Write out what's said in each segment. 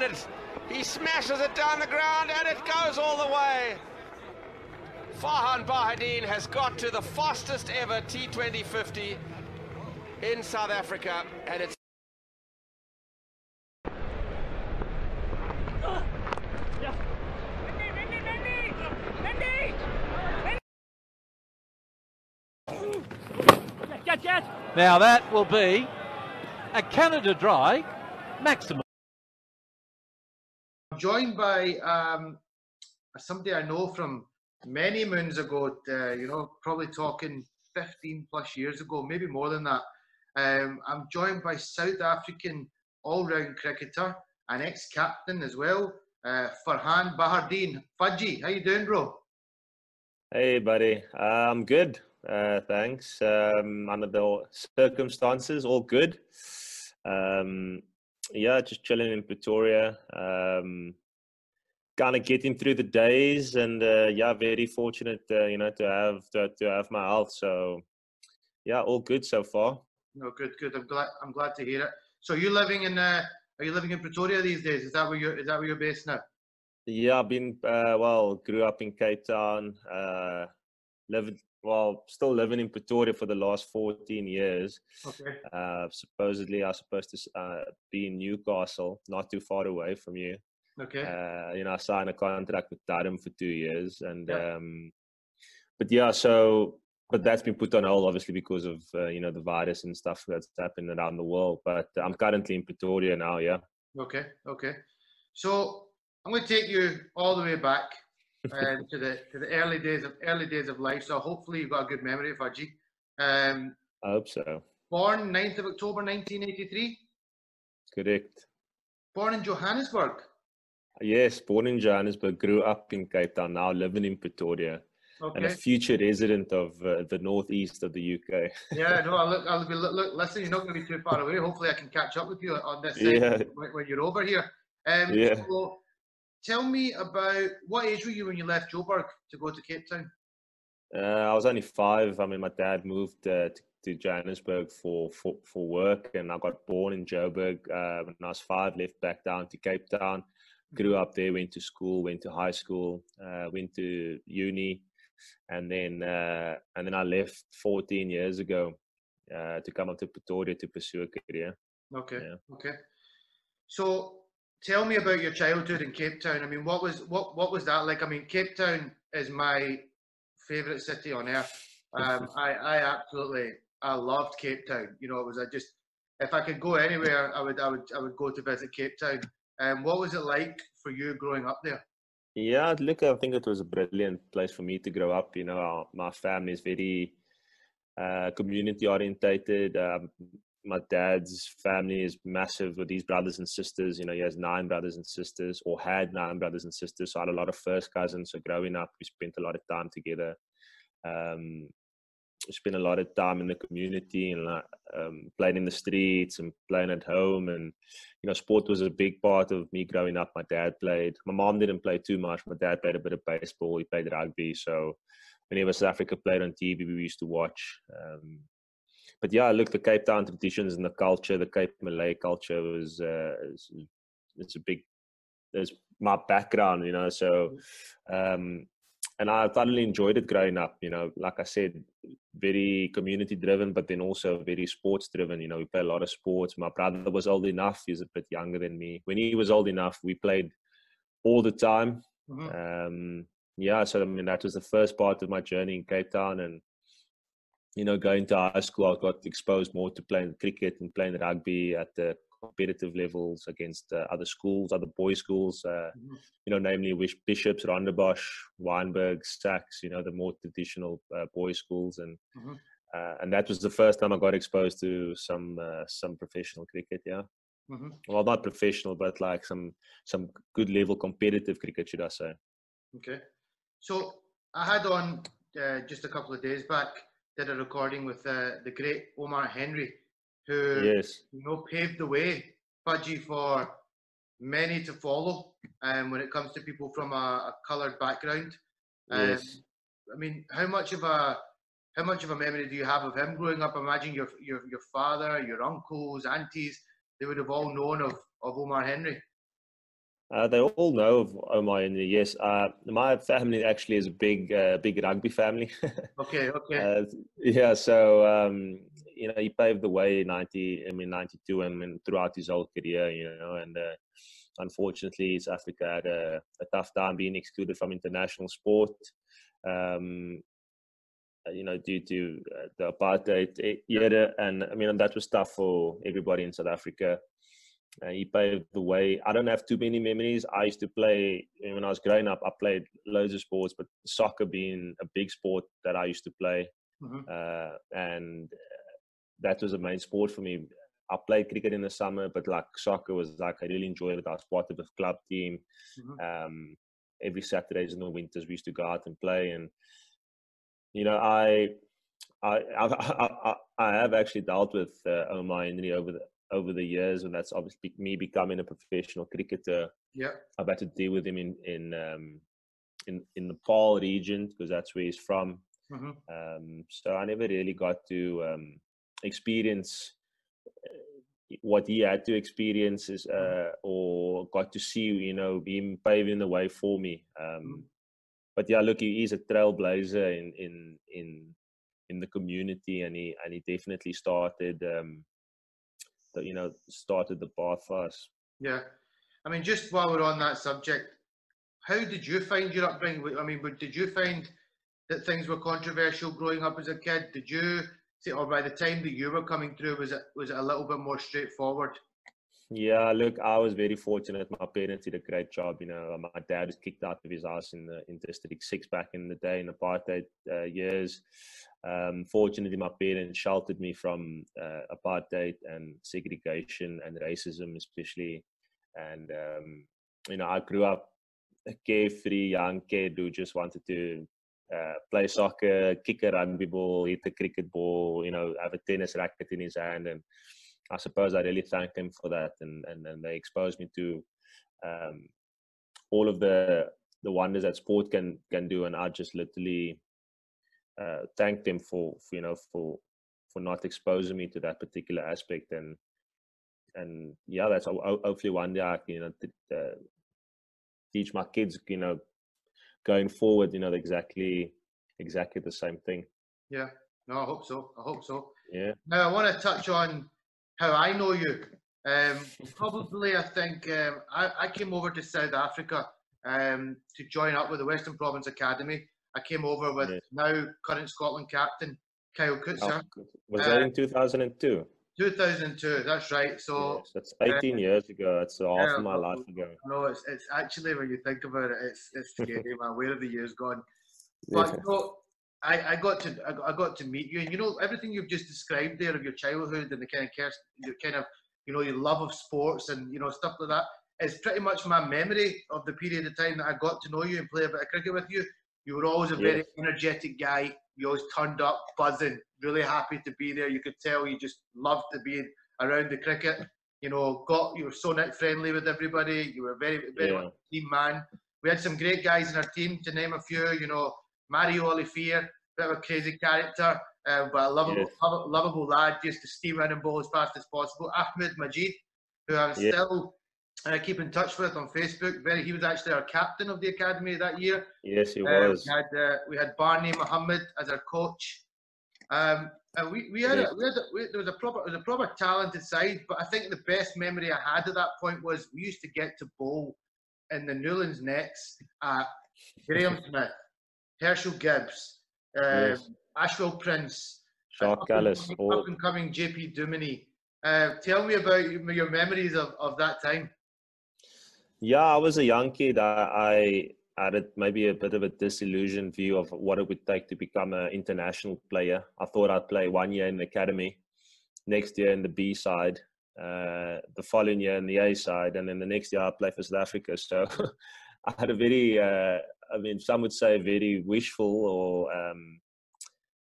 It, he smashes it down the ground and it goes all the way. Farhaan Behardien has got to the fastest ever T2050 in South Africa and it's Now that will be a Canada Dry maximum. Joined by um, somebody I know from many moons ago, uh, you know, probably talking 15 plus years ago, maybe more than that. Um, I'm joined by South African all-round cricketer and ex-captain as well, uh, Farhaan Behardien. Fudgy, how you doing, bro? Hey, buddy. Uh, I'm good. Uh, thanks. Um, under the circumstances, all good. Um, yeah, just chilling in Pretoria. Um, kind of getting through the days, and uh, yeah, very fortunate, uh, you know, to have to, to have my health. So, yeah, all good so far. No, good, good. I'm glad. I'm glad to hear it. So, you living in? Uh, are you living in Pretoria these days? Is that where you're? Is that where you're based now? Yeah, I've been uh, well. Grew up in Cape Town. Uh, lived well, still living in Pretoria for the last 14 years. Okay. Uh, supposedly, I'm supposed to uh, be in Newcastle, not too far away from you. Okay. Uh, you know, I signed a contract with Durham for two years, and Yeah. um, but yeah, so but that's been put on hold, obviously, because of uh, you know the virus and stuff that's happening around the world. But I'm currently in Pretoria now. Yeah. Okay, okay. So I'm going to take you all the way back uh, to the to the early days of early days of life. So hopefully you've got a good memory, Fudgy. Um, I hope so. born 9th of October 1983. Correct. Born in Johannesburg. Yes, born in Johannesburg, grew up in Cape Town, now living in Pretoria, and a future resident of uh, the northeast of the UK. Yeah, no, I'll look, I'll be look, look. Listen, you're not going to be too far away. Hopefully, I can catch up with you on this Yeah. when, when you're over here. Um, Yeah. So, tell me about what age were you when you left Joburg to go to Cape Town? Uh, I was only five. I mean, my dad moved uh, to, to Johannesburg for, for, for work, and I got born in Joburg uh, when I was five. Left back down to Cape Town, grew up there, went to school, went to high school, uh, went to uni, and then uh, and then I left 14 years ago uh, to come up to Pretoria to pursue a career. Okay. Yeah. Okay. So tell me about your childhood in Cape Town. I mean, what was what what was that like? I mean, Cape Town is my favorite city on earth. Um, I I absolutely I loved Cape Town. You know, it was I just if I could go anywhere, I would I would I would go to visit Cape Town. Um, what was it like for you growing up there? Yeah, look, I think it was a brilliant place for me to grow up. You know, our, my family is very uh, community orientated. Um, my dad's family is massive with his brothers and sisters. You know, he has nine brothers and sisters, or had nine brothers and sisters. So I had a lot of first cousins. So growing up, we spent a lot of time together. Um, we spent a lot of time in the community and um, playing in the streets and playing at home and you know, sport was a big part of me growing up. My dad played. My mom didn't play too much. My dad played a bit of baseball. He played rugby. So whenever South Africa played on TV, we used to watch. Um, but yeah, look, the Cape Town traditions and the culture, the Cape Malay culture was uh, is, it's a big. it's my background, you know. So, um, and I thoroughly enjoyed it growing up. You know, like I said, very community driven, but then also very sports driven. You know, we play a lot of sports. My brother was old enough; he's a bit younger than me. When he was old enough, we played all the time. Mhm. Um, yeah, so I mean that was the first part of my journey in Cape Town, and you know, going to high school, I got exposed more to playing cricket and playing rugby at the competitive levels against uh, other schools, other boys' schools. Uh, Mhm. you know, namely Wish- Bishops, Rondebosch, Wynberg, SACS. You know, the more traditional uh, boys' schools, and Mhm. uh, and that was the first time I got exposed to some uh, some professional cricket. Yeah, Mhm. well, not professional, but like some some good level competitive cricket, should I say? Okay. So I had on uh, just a couple of days back did a recording with uh, the great Omar Henry, who Yes. you know paved the way, Fudgy, for many to follow. Um, when it comes to people from a, a coloured background. Um, Yes. I mean, how much of a how much of a memory do you have of him growing up? Imagine your your your father, your uncles, aunties, they would have all known of, of Omar Henry. Uh, they all know of Omar Henry. Yes, uh, my family actually is a big, uh, big rugby family. okay, okay. Uh, yeah, so um, you know, he paved the way in ninety, I mean, ninety two, and, and throughout his whole career, you know, and uh, unfortunately, South Africa had a, a, tough time being excluded from international sport. Um, you know, due to uh, the apartheid era, and I mean, that was tough for everybody in South Africa. Uh, he paved the way. I don't have too many memories. I used to play when I was growing up. I played loads of sports, but soccer being a big sport that I used to play, mm-hmm. uh, and uh, that was a main sport for me. I played cricket in the summer, but like soccer was like I really enjoyed it. I was part of a club team. Mm-hmm. Um, every Saturdays in the winters we used to go out and play, and you know I I I, I, I have actually dealt with uh, Omar Henry over the over the years, and that's obviously me becoming a professional cricketer. Yeah, I've had to deal with him in in um, in in the Paarl region because that's where he's from. Mm-hmm. Um, so I never really got to um, experience uh, what he had to experience is, mm-hmm. uh, or got to see, you know, him paving the way for me. Um, mm-hmm. But yeah, look, he is a trailblazer in in in in the community, and he and he definitely started um, that you know started the bar for us. Yeah, I mean, just while we're on that subject, how did you find your upbringing? I mean, did you find that things were controversial growing up as a kid? Did you see, or by the time that you were coming through, was it was it a little bit more straightforward? Yeah, look, I was very fortunate. My parents did a great job. You know, my dad was kicked out of his house in the in District Six back in the day in apartheid uh, years. Um, fortunately, my parents sheltered me from uh, apartheid and segregation and racism, especially. And um, you know, I grew up a carefree young kid who just wanted to uh, play soccer, kick a rugby ball, hit a cricket ball, you know, have a tennis racket in his hand, and I suppose I really thank them for that, and and, and they exposed me to um, all of the the wonders that sport can can do, and I just literally uh, thank them for, for you know for for not exposing me to that particular aspect, and and yeah, that's hopefully one day I can you know uh, teach my kids you know going forward you know exactly exactly the same thing. Yeah, no, I hope so. I hope so. Yeah. Now I want to touch on how I know you. Um, probably, I think um, I, I, came over to South Africa um, to join up with the Western Province Academy. I came over with yeah. now current Scotland captain Kyle Coetzer. Oh, was that uh, in 2002? 2002, that's right. So yes, that's 18 uh, years ago. That's half of my life ago. No, it's it's actually when you think about it, it's it's scary, man. Where have the years gone? But yeah. know, I, I got to I got to meet you, and you know everything you've just described there of your childhood and the kind of your kind of you know your love of sports and you know stuff like that is pretty much my memory of the period of time that I got to know you and play a bit of cricket with you. You were always a very energetic guy. You always turned up, buzzing, really happy to be there. You could tell you just loved to be around the cricket. You know, got you were so net friendly with everybody. You were very, very yeah. team man. We had some great guys in our team, to name a few. You know, Mario Olivier, bit of a crazy character, uh, but a lovable, yes. lovable lad, used to steam around and bowl as fast as possible. Ahmed Majid, who I'm yes. still uh, keep in touch with on Facebook. Very, he was actually our captain of the academy that year. Yes, he uh, was. We had uh, we had Barney Muhammad as our coach. Um, and we, we had, a, we had a, we, there was a proper there was a proper talented side, but I think the best memory I had at that point was we used to get to bowl in the Newlands nets at Graeme Smith, Herschelle Gibbs, uh, yes. Ashwell Prince, Jacques Kallis, up and coming JP Duminy. Uh, tell me about your memories of, of that time. Yeah, I was a young kid. I, I had maybe a bit of a disillusioned view of what it would take to become an international player. I thought I'd play one year in the academy, next year in the B side, uh, the following year in the A side, and then the next year I'd play for South Africa. So I had a very, uh, I mean, some would say very wishful or um,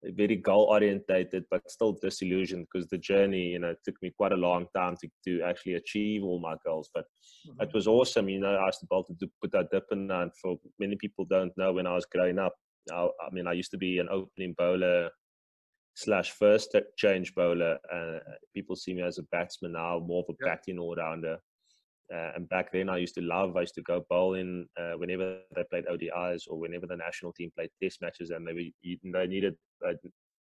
very goal orientated, but still disillusioned because the journey, you know, took me quite a long time to, to actually achieve all my goals. But mm-hmm. it was awesome, you know. I was able to put that dip in, and for many people don't know, when I was growing up, I, I mean, I used to be an opening bowler slash first change bowler. Uh, people see me as a batsman now, more of a yeah. batting all rounder. Uh, and back then, I used to love. I used to go bowling uh, whenever they played ODIs or whenever the national team played Test matches, and they were, they needed uh,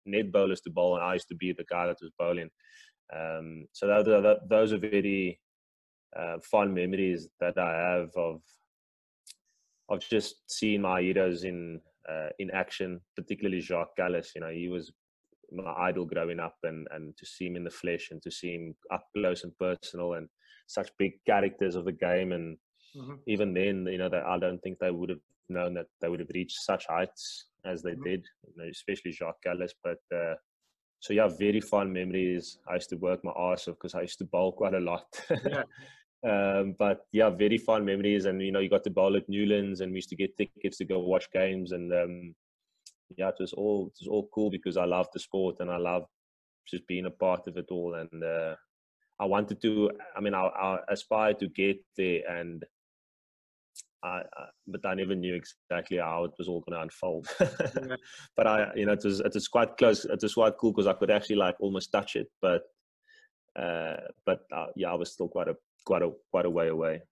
net bowlers to bowl, and I used to be the guy that was bowling. Um, so that, that, those are very uh, fond memories that I have of of just seeing my heroes in uh, in action, particularly Jacques Kallis. You know, he was my idol growing up, and and to see him in the flesh and to see him up close and personal, and such big characters of the game, and mm-hmm. even then, you know, that I don't think they would have known that they would have reached such heights as they mm-hmm. did, you know, especially Jacques Kallis. But uh, so yeah, very fond memories. I used to work my ass off because I used to bowl quite a lot. Yeah. um, but yeah, very fond memories. And you know, you got to bowl at Newlands, and we used to get tickets to go watch games. And um, yeah, it was all it was all cool because I love the sport and I love just being a part of it all. And uh, I wanted to. I mean, I, I aspired to get there, and I, I, but I never knew exactly how it was all going to unfold. But I, you know, it was it was quite close. It was quite cool because I could actually like almost touch it. But uh, but uh, yeah, I was still quite a quite a quite a way away.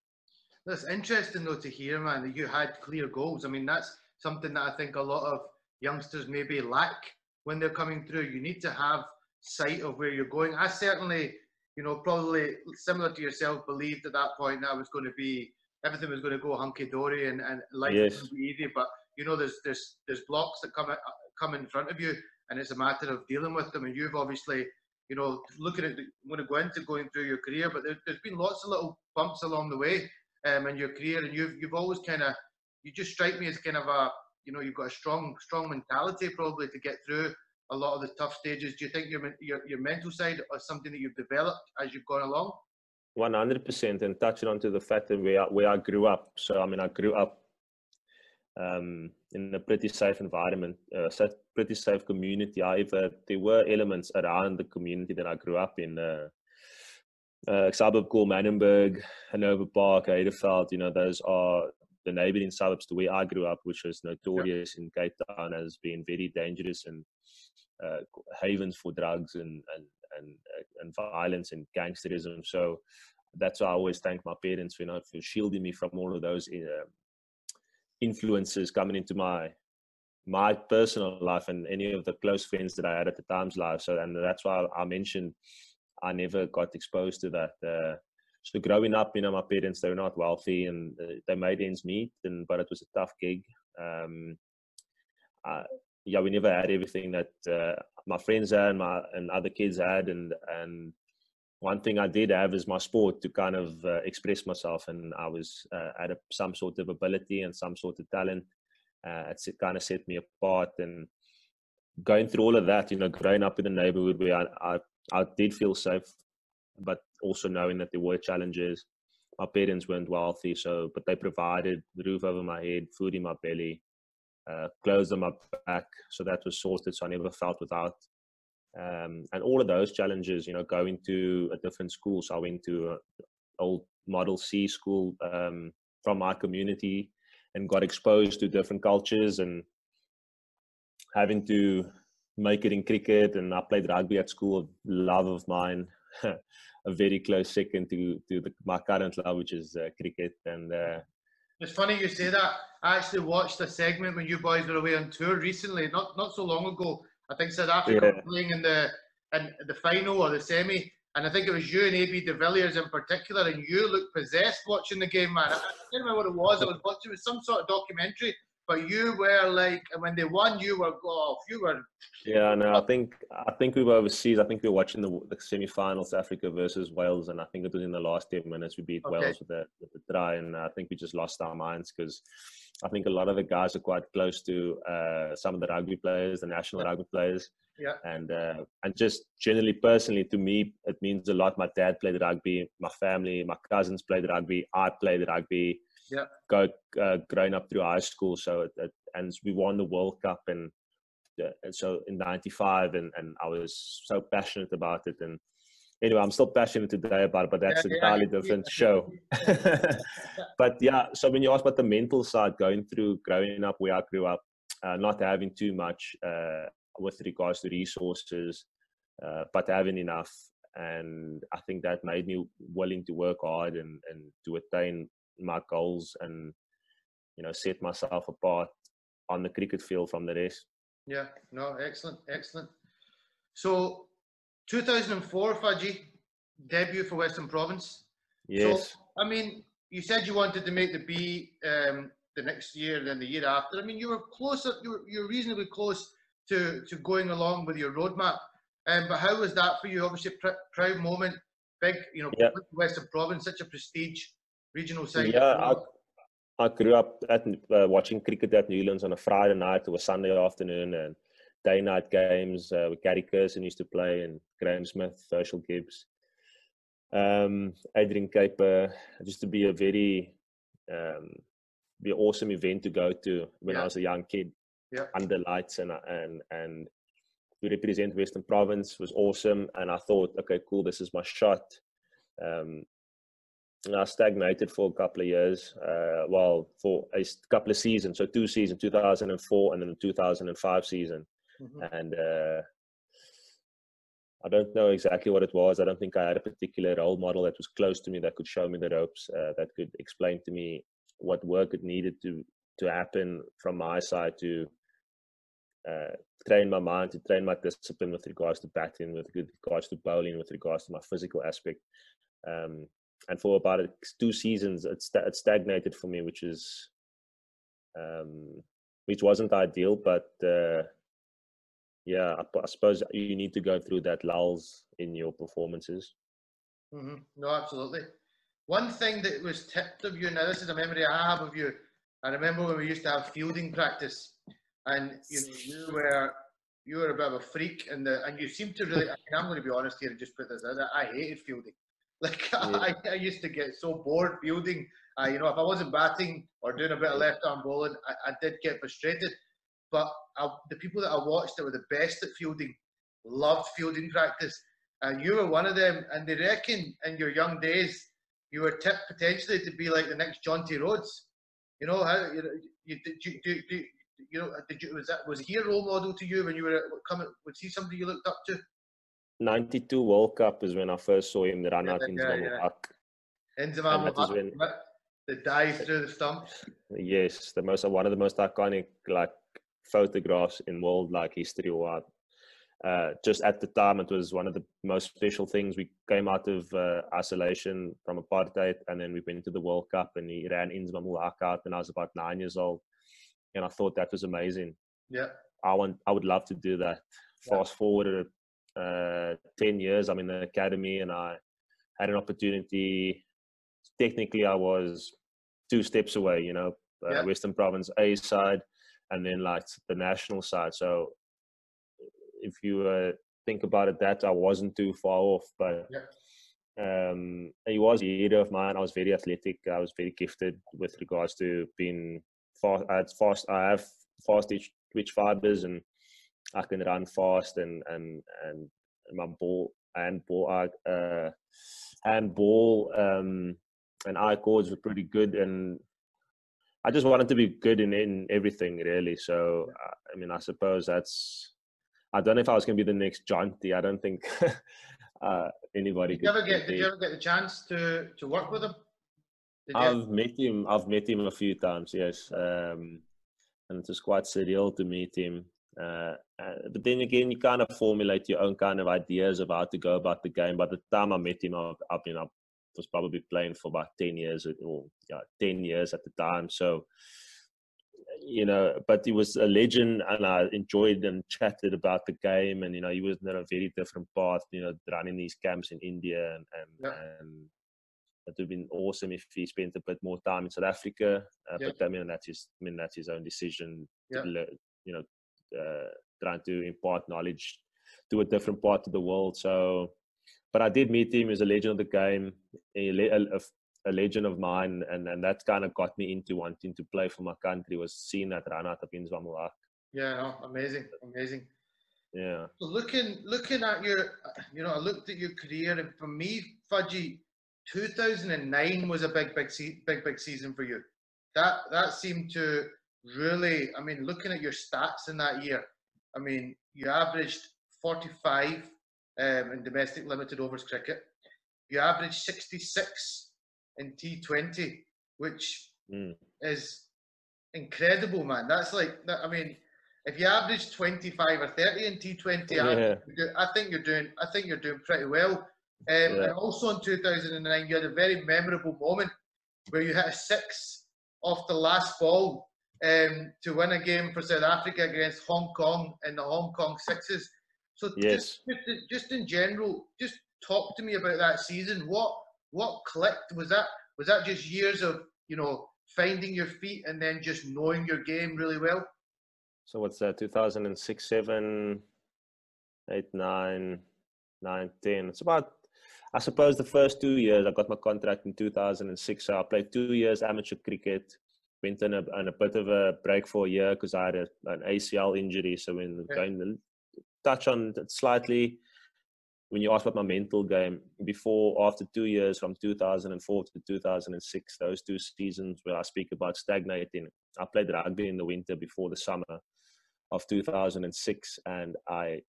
That's interesting though to hear, man, that you had clear goals. I mean, that's something that I think a lot of youngsters maybe lack when they're coming through. You need to have sight of where you're going. I certainly, you know, probably similar to yourself, believed at that point that was going to be everything was going to go hunky dory and, and life yes. was be easy. But you know, there's there's there's blocks that come come in front of you, and it's a matter of dealing with them. And you've obviously, you know, looking at the, going to go into going through your career, but there, has been lots of little bumps along the way um, in your career, and you've you've always kind of you just strike me as kind of a you know you've got a strong strong mentality probably to get through a lot of the tough stages. Do you think your your, your mental side is something that you've developed as you've gone along? One hundred percent, and touching on to the fact that where where I grew up. So I mean, I grew up um, in a pretty safe environment, a uh, pretty safe community. However, there were elements around the community that I grew up in. Uh, uh, suburb called Manenberg, Hanover Park, Heideveld, you know, those are the neighboring suburbs to where I grew up, which was notorious yeah. in Cape Town as being very dangerous and havens for drugs and, and, and, uh, and violence and gangsterism. So that's why I always thank my parents you know, for shielding me from all of those uh, influences coming into my my personal life and any of the close friends that I had at the time's life. So, and that's why I mentioned I never got exposed to that. Uh, so growing up, you know, my parents they were not wealthy and uh, they made ends meet, and but it was a tough gig. Um, I, yeah, we never had everything that uh, my friends had and, my, and other kids had, and and one thing I did have is my sport to kind of uh, express myself, and I was uh, had a, some sort of ability and some sort of talent. Uh, it kind of set me apart, and going through all of that, you know, growing up in a neighborhood where I, I, I did feel safe, but also knowing that there were challenges. My parents weren't wealthy, so but they provided the roof over my head, food in my belly, uh, clothes on my back, so that was sorted. So I never felt without. Um, and all of those challenges, you know, going to a different school. So I went to an old Model C school um, from my community and got exposed to different cultures and having to make it in cricket. And I played rugby at school, love of mine. a very close second to to the, my current love, which is uh, cricket. And uh, it's funny you say that. I actually watched a segment when you boys were away on tour recently, not not so long ago. I think South Africa yeah. playing in the in the final or the semi, and I think it was you and AB de Villiers in particular, and you looked possessed watching the game, man. I can't remember what it was. I was watching it was some sort of documentary but you were like when they won, you were off. You were. Yeah, no, I think I think we were overseas. I think we were watching the, the semi-finals, Africa versus Wales, and I think it was in the last ten minutes we beat okay. Wales with the, with the try, and I think we just lost our minds because I think a lot of the guys are quite close to uh, some of the rugby players, the national yeah. rugby players. Yeah. And uh, and just generally, personally, to me, it means a lot. My dad played rugby. My family, my cousins played rugby. I played rugby yeah. go uh, growing up through high school. So it, it, and we won the World Cup and, and so in '95, and and I was so passionate about it. And anyway, I'm still passionate today about it, but that's yeah, a entirely yeah, different yeah. show. but yeah, so when you ask about the mental side, going through growing up where I grew up, uh, not having too much uh, with regards to resources, uh, but having enough. and I think that made me willing to work hard and and to attain my goals and you know set myself apart on the cricket field from the rest. Yeah, no, excellent, excellent. So, 2004, Fudgy, debut for Western Province. Yes. So, I mean, you said you wanted to make the B um, the next year, then the year after. I mean, you were closer, you were, you were reasonably close to, to going along with your roadmap. Um, but how was that for you? Obviously, pr- proud moment, big, you know, Yep. Western Province, such a prestige regional side. Yeah, I, I grew up at, uh, watching cricket at Newlands on a Friday night or a Sunday afternoon and day night games uh, with Gary Kirsten used to play and Graeme Smith, Herschelle Gibbs, um, Adrian. It used to be a very um, be an awesome event to go to when Yeah. I was a young kid Yeah. under lights and and and to represent Western Province was awesome. And I thought, okay, cool, this is my shot. Um, and I stagnated for a couple of years. Uh, well, for a couple of seasons, so two seasons, 2004 and then the 2005 season. Mhm. And uh, I don't know exactly what it was. I don't think I had a particular role model that was close to me that could show me the ropes, uh, that could explain to me what work it needed to to happen from my side to uh, train my mind, to train my discipline with regards to batting, with regards to bowling, with regards to my physical aspect. Um, and for about two seasons, it, sta- it stagnated for me, which is um, which wasn't ideal. But uh, yeah, I suppose you need to go through that lulls in your performances. hmm No, absolutely. One thing that was tipped of you, now this is a memory I have of you. I remember when we used to have fielding practice, and you know you were you were a bit of a freak, and and you seemed to really. I mean, I'm going to be honest here and just put this out. I hated fielding. Like I, I used to get so bored fielding. Uh, you know, if I wasn't batting or doing a bit of left arm bowling, I, I did get frustrated. But I, the people that I watched that were the best at fielding loved fielding practice, and you were one of them. And they reckon in your young days you were tipped potentially to be like the next Jonty Rhodes. You know how you, you did you, do, do, you know did you was that was he a role model to you when you were coming? Was he somebody you looked up to? 92 World Cup is when I first saw him run Yeah, out in yeah, yeah. Inzamam that was when- the dive through the stumps. Yes, the most one of the most iconic like photographs in world like history or what. Uh, just at the time, it was one of the most special things. We came out of uh, isolation from apartheid, and then we went to the World Cup, and he ran Inzamam out, and I was about nine years old, and I thought that was amazing. Yeah, I want, I would love to do that. Yeah. Fast forward uh, ten years, I'm in the academy, and I had an opportunity. Technically, I was two steps away, you know, uh, Yeah. Western Province A side, and then like the national side. So, if you uh, think about it, that I wasn't too far off, but. Um, he was a hero of mine. I was very athletic. I was very gifted with regards to being fast. I had fast. I have fast twitch fibers, and I can run fast and and and my ball and ball uh and ball um and eye cords were pretty good and I just wanted to be good in in everything really so uh, I mean I suppose that's I don't know if I was going to be the next Jonty I don't think uh anybody did you ever get did you ever get the chance to to work with him? Did? I've met him. I've met him a few times. Yes, um, and it was quite surreal to meet him. Uh, uh, but then again, you kind of formulate your own kind of ideas of how to go about the game. By the time I met him, I, I mean, I was probably playing for about ten years, or yeah, ten years at the time. So, you know, but he was a legend, and I enjoyed and chatted about the game. And you know, he was on a very different path. You know, running these camps in India, and and, Yeah. and it would have been awesome if he spent a bit more time in South Africa. Uh, Yeah. But I mean, that's his. I mean, that's his own decision. Yeah. To, you know, uh, Uh, trying to impart knowledge to a different part of the world. So, but I did meet him. He's a legend of the game, a, a, legend of mine, and and that kind of got me into wanting to play for my country. Was seeing that run out of Inzamam-ul-Haq. Yeah, no, amazing, amazing. Yeah. So looking looking at your, you know, I looked at your career, and for me, Fudgy, 2009 was a big, big, se- big, big season for you. That that seemed to really, I mean, looking at your stats in that year, I mean, you averaged 45 um, in domestic limited overs cricket. You averaged 66 in T20, which Mm. is incredible, man. That's like, I mean, if you average 25 or 30 in T20, I, Yeah. think you're I think you're doing, I think you're doing pretty well. Um, Yeah. And also in 2009, you had a very memorable moment where you hit a six off the last ball um, to win a game for South Africa against Hong Kong in the Hong Kong Sixes. So Yes. just, just, in- just in general, just talk to me about that season. What what clicked? Was that was that just years of you know finding your feet and then just knowing your game really well? So what's that? 2006, 7, 8, 9, 9, 10. It's about, I suppose, the first two years. I got my contract in 2006. So I played two years amateur cricket. Went on a, on a bit of a break for a year because I had a, an ACL injury. So when Okay. going to touch on it slightly, when you asked about my mental game, before, after two years from 2004 to 2006, those two seasons where I speak about stagnating, I played rugby in the winter before the summer of 2006 and I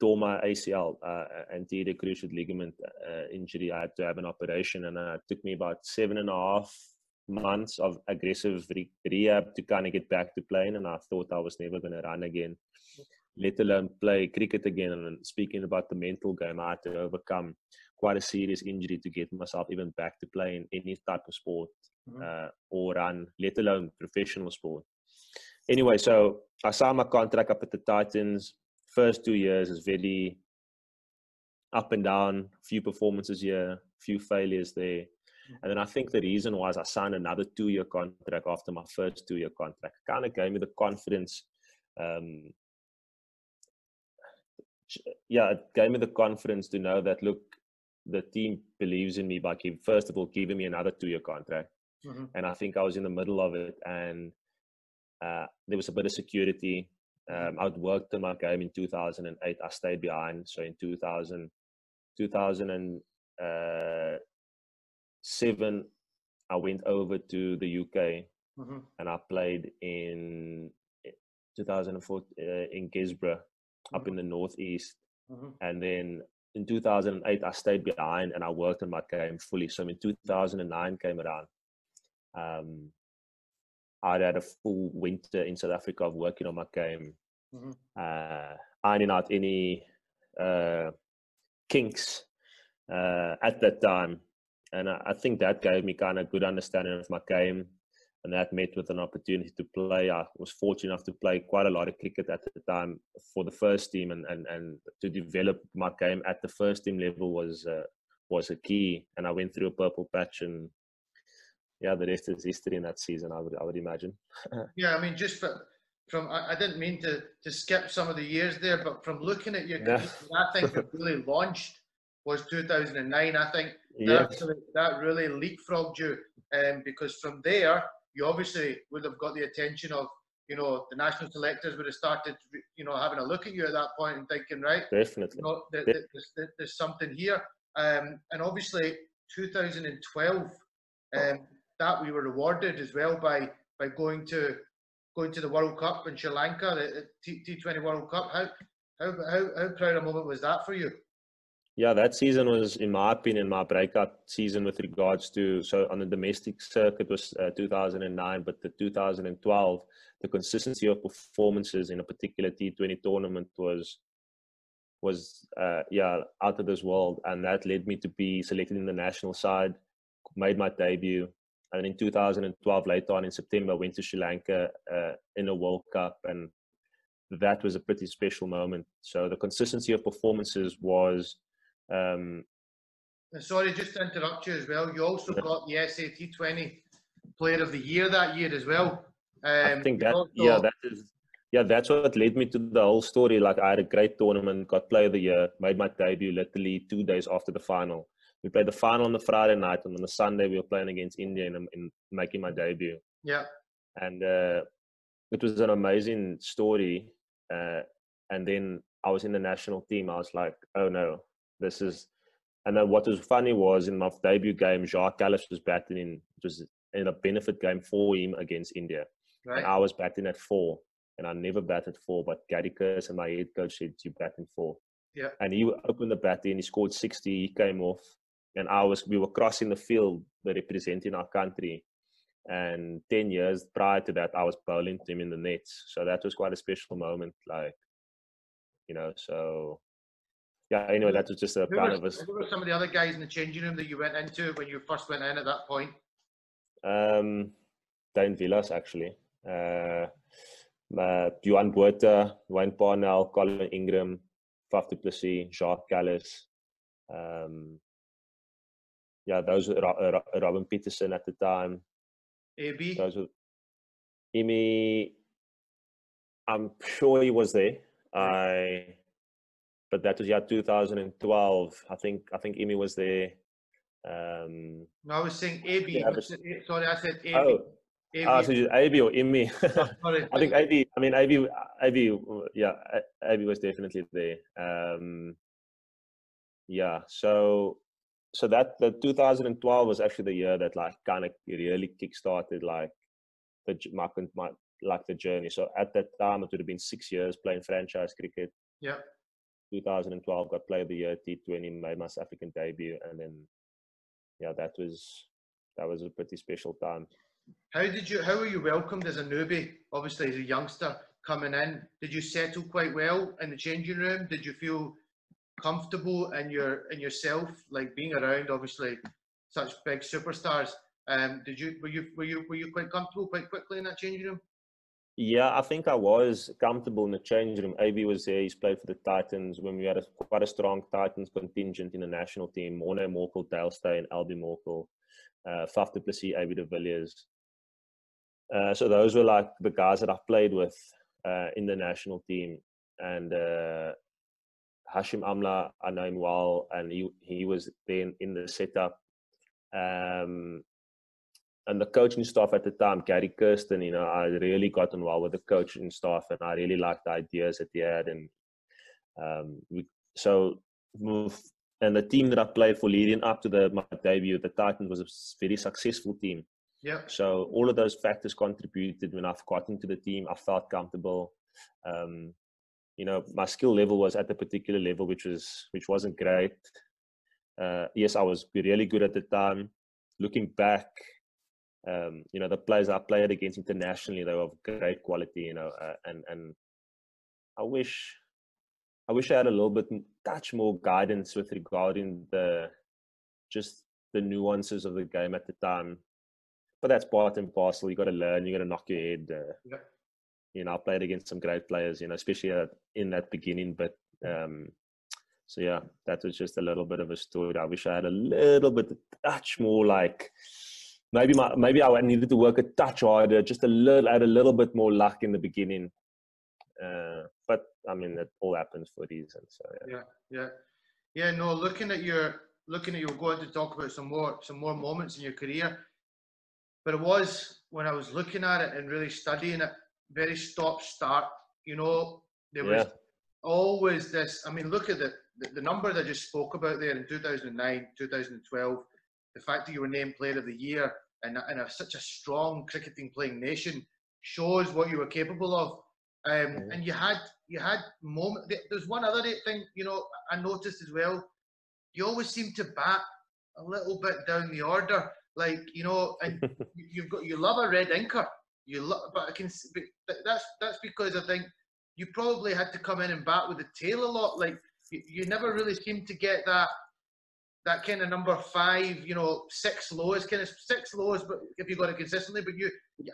tore my ACL, uh, anterior cruciate ligament uh, injury. I had to have an operation and uh, it took me about seven and a half months of aggressive re- rehab to kind of get back to playing. And I thought I was never going to run again, let alone play cricket again. And speaking about the mental game, I had to overcome quite a serious injury to get myself even back to playing any type of sport Mhm. uh, or run, let alone professional sport. Anyway, so I signed my contract up at the Titans. First two years is very up and down, few performances here, few failures there. And then I think the reason was I signed another two year contract after my first two year contract. Kind of gave me the confidence. Um, yeah, it gave me the confidence to know that, look, the team believes in me by give, first of all giving me another two year contract Mhm. and I think I was in the middle of it, and uh, there was a bit of security. Um, I'd worked on my game in 2008. I stayed behind, so in 2000, 2007, uh, I went over to the UK Mhm. and I played in eh, 2004 uh, in Guisborough, up in the northeast. Mhm. And then in 2008, I stayed behind and I worked on my game fully. So in 2009 came around, um, I'd had a full winter in South Africa of working on my game, Mhm. uh, ironing out any uh, kinks uh, at that time. And I, I think that gave me kind of good understanding of my game. And that met with an opportunity to play. I was fortunate enough to play quite a lot of cricket at the time for the first team, and, and, and to develop my game at the first team level was uh, was a key. And I went through a purple patch, and yeah, the rest is history in that season. I would I would imagine. Yeah, I mean, just from, from I, I didn't mean to, to skip some of the years there, but from looking at your Yeah. I think it really launched was 2009. I think that, really, that really leapfrogged you, um, because from there you obviously would have got the attention of you know the national selectors would have started you know having a look at you at that point and thinking right definitely. you know, there, there- there's, there's something here. Um, and obviously, 2012, um, that we were rewarded as well by by going to going to the World Cup in Sri Lanka, the the T, T20 World Cup. How, how how how proud a moment was that for you? Yeah, that season was, in my opinion, my breakout season with regards to. So on the domestic circuit was uh, 2009, but the 2012, the consistency of performances in a particular T20 tournament was was uh, yeah out of this world, and that led me to be selected in the national side. Made my debut, and in 2012, later on in September, I went to Sri Lanka uh, in a World Cup, and that was a pretty special moment. So the consistency of performances was um, And sorry, just to interrupt you as well. You also Yeah. got the SAT 20 Player of the Year that year as well. Um, I think that also- yeah, that is yeah, that's what led me to the whole story. Like I had a great tournament, got player of the year, made my debut literally two days after the final. We played the final on the Friday night, and on the Sunday we were playing against India in, in making my debut. yeah, And uh, it was an amazing story. Uh, and then I was in the national team. I was like, oh no, this is. And then what was funny was in my debut game, Jacques Kallis was batting in. It was in a benefit game for him against India right. and I was batting at four, and I never batted four. But Gary Kirsten my head coach said you bat in four, Yeah. And he opened the batting, he scored 60, he came off. And I was, we were crossing the field, representing our country. And 10 years prior to that, I was bowling to him in the nets. So that was quite a special moment. Like, you know, so yeah, anyway, that was just a were, of a, who were some of the other guys in the changing room that you went into when you first went in at that point? Um, Dane Vilas, actually. Uh, uh, Johan Botha, Wayne Parnell, Colin Ingram, Faf du Plessis, Jacques Kallis. Um, yeah, those were Ro- Ro- Robin Peterson at the time. AB. Those were Imi. I'm sure he was there. I, but that was yeah 2012. I think I think Imi was there. Um, No, I was saying AB. Yeah, Sorry, I said AB. oh, AB. ah, so AB or Imi. I think AB. I mean AB. AB. Yeah, AB was definitely there. Um, yeah. So, so that the 2012 was actually the year that like kind of really kickstarted like the my, my like the journey. So at that time, it would have been six years playing franchise cricket. Yeah. 2012 got player of the year T20, made my South African debut, and then yeah, that was that was a pretty special time. How did you? How were you welcomed as a newbie? Obviously, as a youngster coming in, did you settle quite well in the changing room? Did you feel comfortable in your in yourself, like being around obviously such big superstars? Um, did you were you were you were you quite comfortable quite quickly in that changing room? Yeah, I think I was comfortable in the change room. AB was there. He's played for the Titans when we had a, quite a strong Titans contingent in the national team. Morne Morkel, Dale Steyn, Albie Morkel, uh, Faf du Plessis, AB de Villiers. Uh, so those were like the guys that I've played with uh, in the national team. And uh, Hashim Amla, I know him well, and he he was then in the setup. Um, and the coaching staff at the time, Gary Kirsten, you know, I really got on well with the coaching staff, and I really liked the ideas that he had, and um, we, so move. And the team that I played for leading up to the my debut, the Titans, was a very successful team. Yeah. So all of those factors contributed. When I've got into the team, I felt comfortable. Um, you know, my skill level was at a particular level, which was which wasn't great. Uh, yes, I was really good at the time. Looking back, um, you know, the players I played against internationally, they were of great quality. You know, uh, and and I wish, I wish I had a little bit touch more guidance with regarding the just the nuances of the game at the time. But that's part and parcel. You got to learn. You got to knock your head. Uh, Yeah. You know, I played against some great players. You know, especially in that beginning. But um, so yeah, that was just a little bit of a story. I wish I had a little bit, touch more like maybe my maybe I needed to work a touch harder, just a little, add a little bit more luck in the beginning. Uh, but I mean, that all happens for a reason. So yeah. Yeah, yeah, yeah. No, looking at your looking at you, we're going to talk about some more some more moments in your career. But it was when I was looking at it and really studying it, very stop start. You know, there was Yeah. always this. I mean, look at the, the the number that I just spoke about there in 2009, 2012. The fact that you were named Player of the Year and in a, such a strong cricketing playing nation shows what you were capable of. Um. And you had you had moment. There's one other thing you know I noticed as well. You always seem to bat a little bit down the order, like you know, and you- you've got you love a red inker. You love, but I can. but That's that's because I think you probably had to come in and bat with the tail a lot. Like you, you never really seem to get that that kind of number five, you know, six lows, kind of six lows, but if you got it consistently, but you,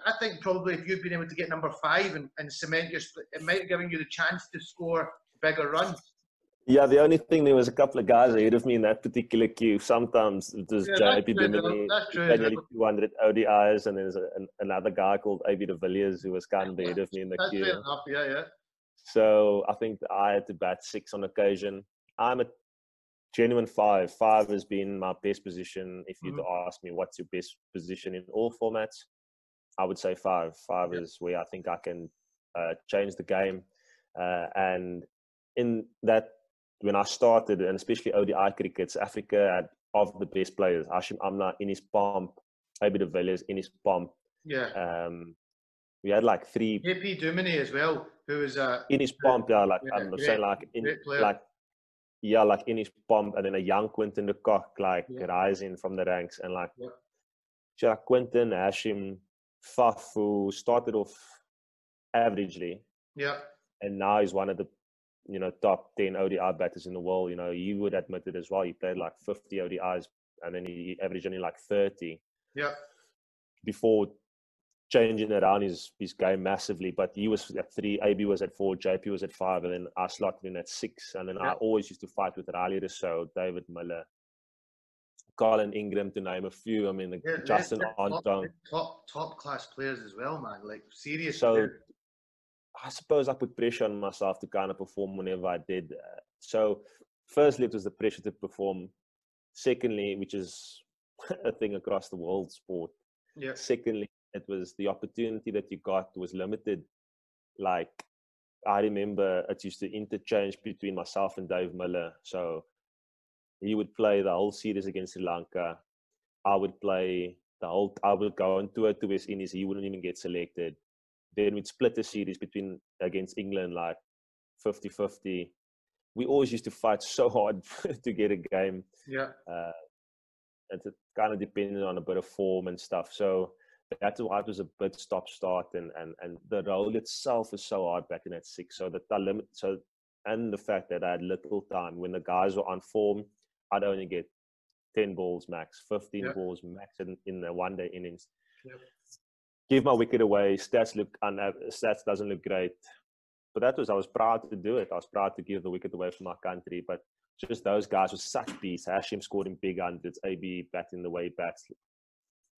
I think probably if you'd been able to get number five and, and cement your, split, it might have given you the chance to score bigger runs. Yeah, the only thing there was a couple of guys ahead of me in that particular queue. Sometimes it was Yeah, JP. Duminy, true. 200 ODIs, and there's an, another guy called AB de Villiers who was kind of ahead of me in the That's queue. fair enough. Yeah, yeah. So I think I had to bat six on occasion. I'm a genuine five. Five has been my best position. If you'd ask me what's your best position in all formats, I would say five. Five Yeah. is where I think I can uh, change the game. Uh, and in that, when I started, and especially ODI cricket, South Africa had of the best players. Hashim Amla in his pomp, AB de Villiers in his pomp. Yeah. Um, we had like three AP Duminy as well, who was a in his pomp, yeah, like Yeah, I'm great- saying, like in like yeah, like in his pomp, and then a young Quinton de Kock like Yeah. rising from the ranks, and like Yeah. so like Quinton, Hashim, Fafu started off averagely, Yeah, and now he's one of the you know top 10 ODI batters in the world. You know, you would admit it as well. He played like 50 ODIs, and then he averaged only like 30 yeah, before changing around his his game massively. But he was at three, AB was at four, JP was at five, and then I slotted in at six. And then I always used to fight with Rilee Rossouw, David Miller, Colin Ingram, to name a few. I mean, the yeah. Justin top, top top class players as well, man. Like serious. So players. I suppose I put pressure on myself to kind of perform whenever I did. Uh, so, firstly, it was the pressure to perform. Secondly, which is a thing across the world sport. yeah, Secondly, it was the opportunity that you got was limited. Like, I remember it used to interchange between myself and Dave Miller. So, he would play the whole series against Sri Lanka. I would play the whole. I would go on tour to West Indies. He wouldn't even get selected. Then we'd split the series between against England like 50-50. We always used to fight so hard to get a game yeah, uh, and it kind of depended on a bit of form and stuff. So that's why it was a bit stop start and, and and the role itself is so hard back in that six. So that the limit so and the fact that I had little time when the guys were on form, I'd only get ten balls max, fifteen balls max in, in the one day innings. Yep. Give my wicket away. Stats look un- stats doesn't look great. But that was I was proud to do it. I was proud to give the wicket away for my country. But just those guys were such beasts. Hashim scored in big hundreds. AB batting the way bats,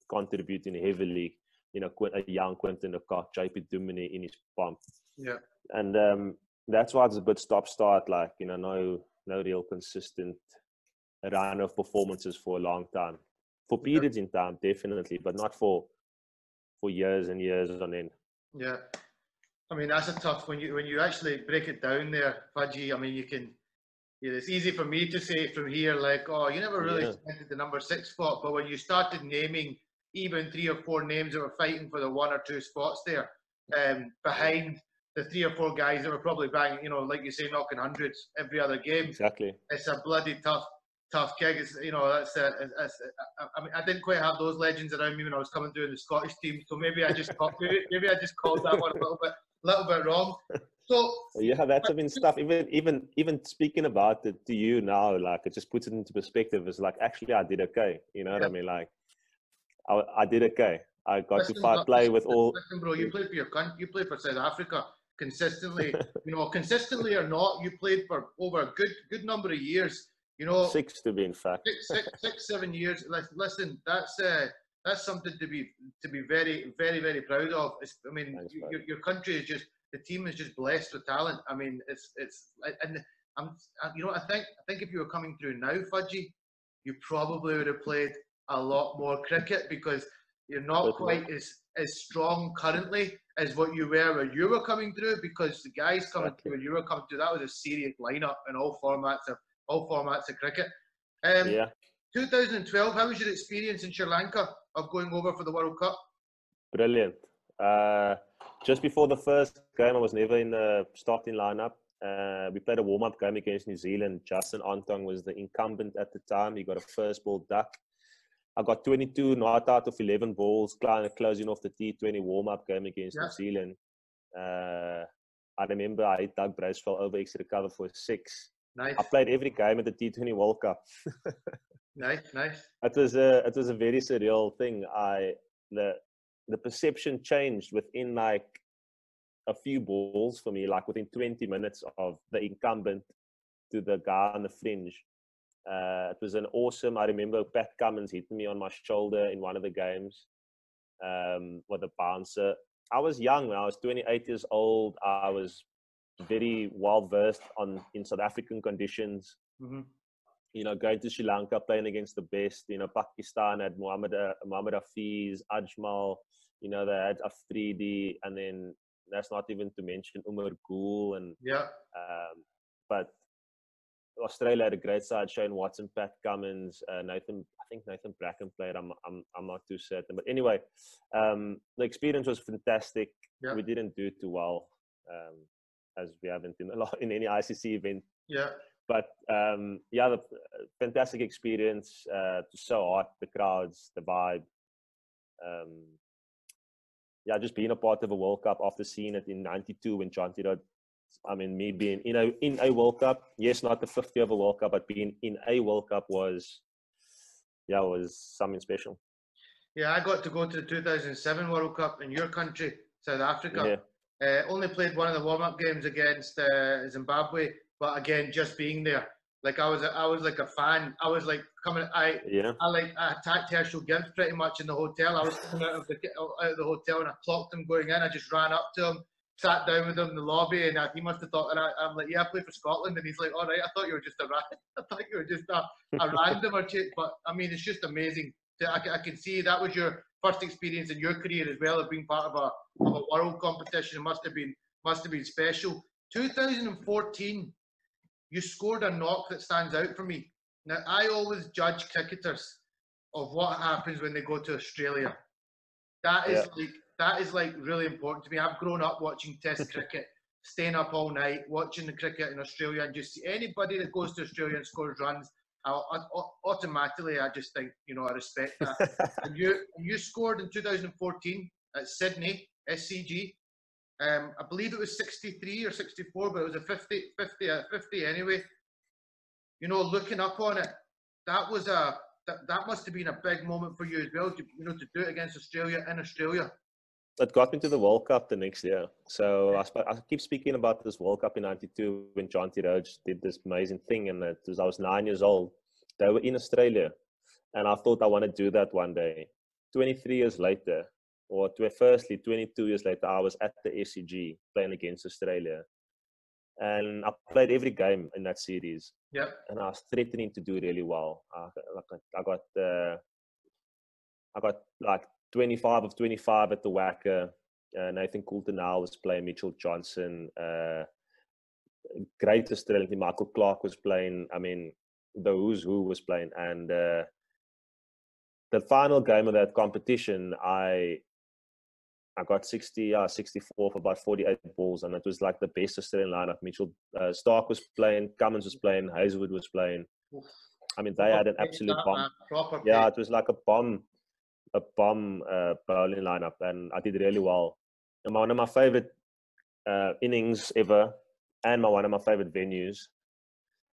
contributing heavily. You know, a young Quinton de Kock, JP Duminy in his pump. yeah, And um, that's why it's a bit stop start. Like you know, no no real consistent run of performances for a long time. For Yeah. periods in time, definitely, but not for for years and years on end. yeah. I mean, that's a tough when you when you actually break it down there, Fudgy. I mean, you can. Yeah, it's easy for me to say from here, like, oh, you never really Yeah. the number six spot. But when you started naming even three or four names that were fighting for the one or two spots there, um, behind the three or four guys that were probably banging, you know, like you say, knocking hundreds every other game, Exactly. it's a bloody tough, tough gig. It's, you know, that's, a, that's a, I- I mean, I didn't quite have those legends around me when I was coming through in the Scottish team, so maybe I just called, maybe, maybe I just called that one a little bit, little bit wrong. So Yeah, that's been stuff. Even even even speaking about it to you now, like it just puts it into perspective. It's like actually I did okay. You know what I mean? Like I I did okay. I got to fight, but- play with all. Listen, bro, you played for your country. You played for South Africa consistently. you know, consistently or not, you played for over a good good number of years. You know, Six to be in fact. six, six, six, seven years. Lis- Listen, that's uh, that's something to be to be very, very, very proud of. It's, I mean, Thanks, your, your country is just the team is just blessed with talent. I mean, it's it's and I'm you know I think I think if you were coming through now, Fudgy, you probably would have played a lot more cricket because you're not Definitely. quite as as strong currently as what you were when you were coming through because the guys coming Exactly. through when you were coming through that was a serious lineup in all formats of all formats of cricket. Um, Yeah, 2012, how was your experience in Sri Lanka of going over for the World Cup? brilliant. Uh, just before the first game, I was never in the starting lineup. Uh, we played a warm up game against New Zealand. Justin Ontong was the incumbent at the time. He got a first ball duck. I got 22 not out of 11 balls, closing off the T20 warm up game against Yeah. New Zealand. Uh, I remember I hit Doug Bracewell over extra cover for six. Nice, I played every game at the T20 World Cup. nice, nice. it was a it was a very surreal thing. I the the perception changed within like a few balls for me, like within 20 minutes of the incumbent to the guy on the fringe. Uh, it was an awesome. I remember Pat Cummins hitting me on my shoulder in one of the games um, with a bouncer. I was young. I was 28 years old. I was very well versed on in South African conditions hmm you know, going to Sri Lanka, playing against the best. You know, Pakistan had Muhammad, uh, Mohammad Hafeez, Ajmal, you know, they had Afridi, and then that's not even to mention Umar Gul. And, Yeah, um, but Australia had a great side, Shane Watson, Pat Cummins, uh, Nathan, I think Nathan Bracken played, I'm, I'm, I'm not too certain. But anyway, um, the experience was fantastic. Yeah. We didn't do too well, um, as we haven't in a lot in any ICC event yeah, but um, yeah, the fantastic experience. Uh, so hot, the crowds, the vibe. Um, yeah, just being a part of a World Cup after seeing it in '92 when Jonty Rhodes I mean, me being in a in a World Cup, yes, not the 50th of a World Cup, but being in a World Cup was, yeah, was something special. Yeah, I got to go to the 2007 World Cup in your country, South Africa. Yeah. Uh, only played one of the warm-up games against uh, Zimbabwe, but again, just being there, like I was, a, I was like a fan. I was like coming. I yeah. I like I attacked Herschelle Gibbs pretty much in the hotel. I was coming out of the out of the hotel and I clocked him going in. I just ran up to him sat down with him in the lobby, and uh, he must have thought, and I, am like, yeah, I play for Scotland, and he's like, all right, I thought you were just a, I thought you were just a, a random or two, but I mean, it's just amazing. I, I can see that was your first experience in your career as well of being part of a, of a world competition. It must have been must have been special. 2014, you scored a knock that stands out for me. Now, I always judge cricketers of what happens when they go to Australia. That is yeah. like that is like really important to me. I've grown up watching Test cricket, staying up all night, watching the cricket in Australia, and just anybody that goes to Australia and scores runs, I, I, automatically I just think you know I respect that. and you you scored in 2014 at Sydney SCG. Um, I believe it was 63 or 64, but it was a 50, 50, uh, 50 anyway. You know, looking up on it, that was a that, that must have been a big moment for you as well. To, you know, to do it against Australia in Australia it got me to the World Cup the next year. So I, sp- I keep speaking about this World Cup in '92 when Jonty Rhodes did this amazing thing, and it was I was nine years old. They were in Australia, and I thought I want to do that one day. 23 years later, or to, firstly 22 years later, I was at the SCG playing against Australia, and I played every game in that series. Yeah. And I was threatening to do really well. I, I got uh, I got like 25 of 25 at the WACA. Uh, Nathan Coulter-Nile was playing, Mitchell Johnson. Uh, great Australian Michael Clarke was playing. I mean, the who's who was playing. And uh, the final game of that competition, I I got 60, uh, 64 for about 48 balls, and it was like the best Australian lineup. Mitchell uh, Starc was playing, Cummins was playing, Hazlewood was playing. I mean, they had an absolute bomb. Yeah, it was like a bomb a bomb uh, bowling lineup, and I did really well. And one of my favorite uh, innings ever, and my one of my favorite venues.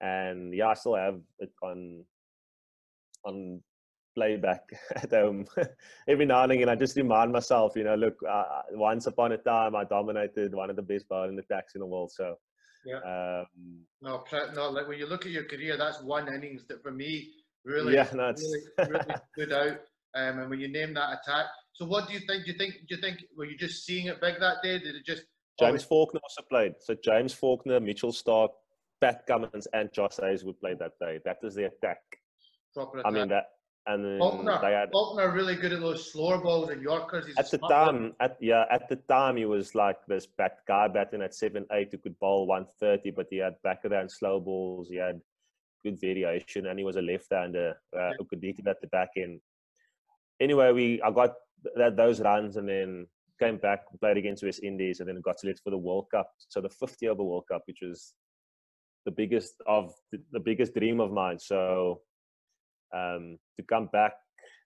And yeah, I still have it on on playback at home every now and again. I just remind myself, you know, look, uh, once upon a time I dominated one of the best bowling attacks in the world. So yeah, um, no, no, like when you look at your career, that's one innings that for me really, yeah, no, really, really stood out. Um, and when you name that attack, so what do you think? Do you think? Do you think? Were you just seeing it big that day? Did it just? James Faulkner also played. So James Faulkner, Mitchell Starc, Pat Cummins, and Josh Hazlewood played that day. That was the attack. Proper attack. I mean that. And then Faulkner, they had, Faulkner really good at those slower balls and Yorkers. He's at the time, at yeah, at the time he was like this bat guy batting at seven eight who could bowl one thirty, but he had backer and slow balls. He had good variation, and he was a left-hander uh, yeah. who could hit it at the back end anyway, we I got that those runs and then came back, played against West Indies, and then got selected for the World Cup. So the 50 over World Cup, which was the biggest of the, biggest dream of mine. So um, to come back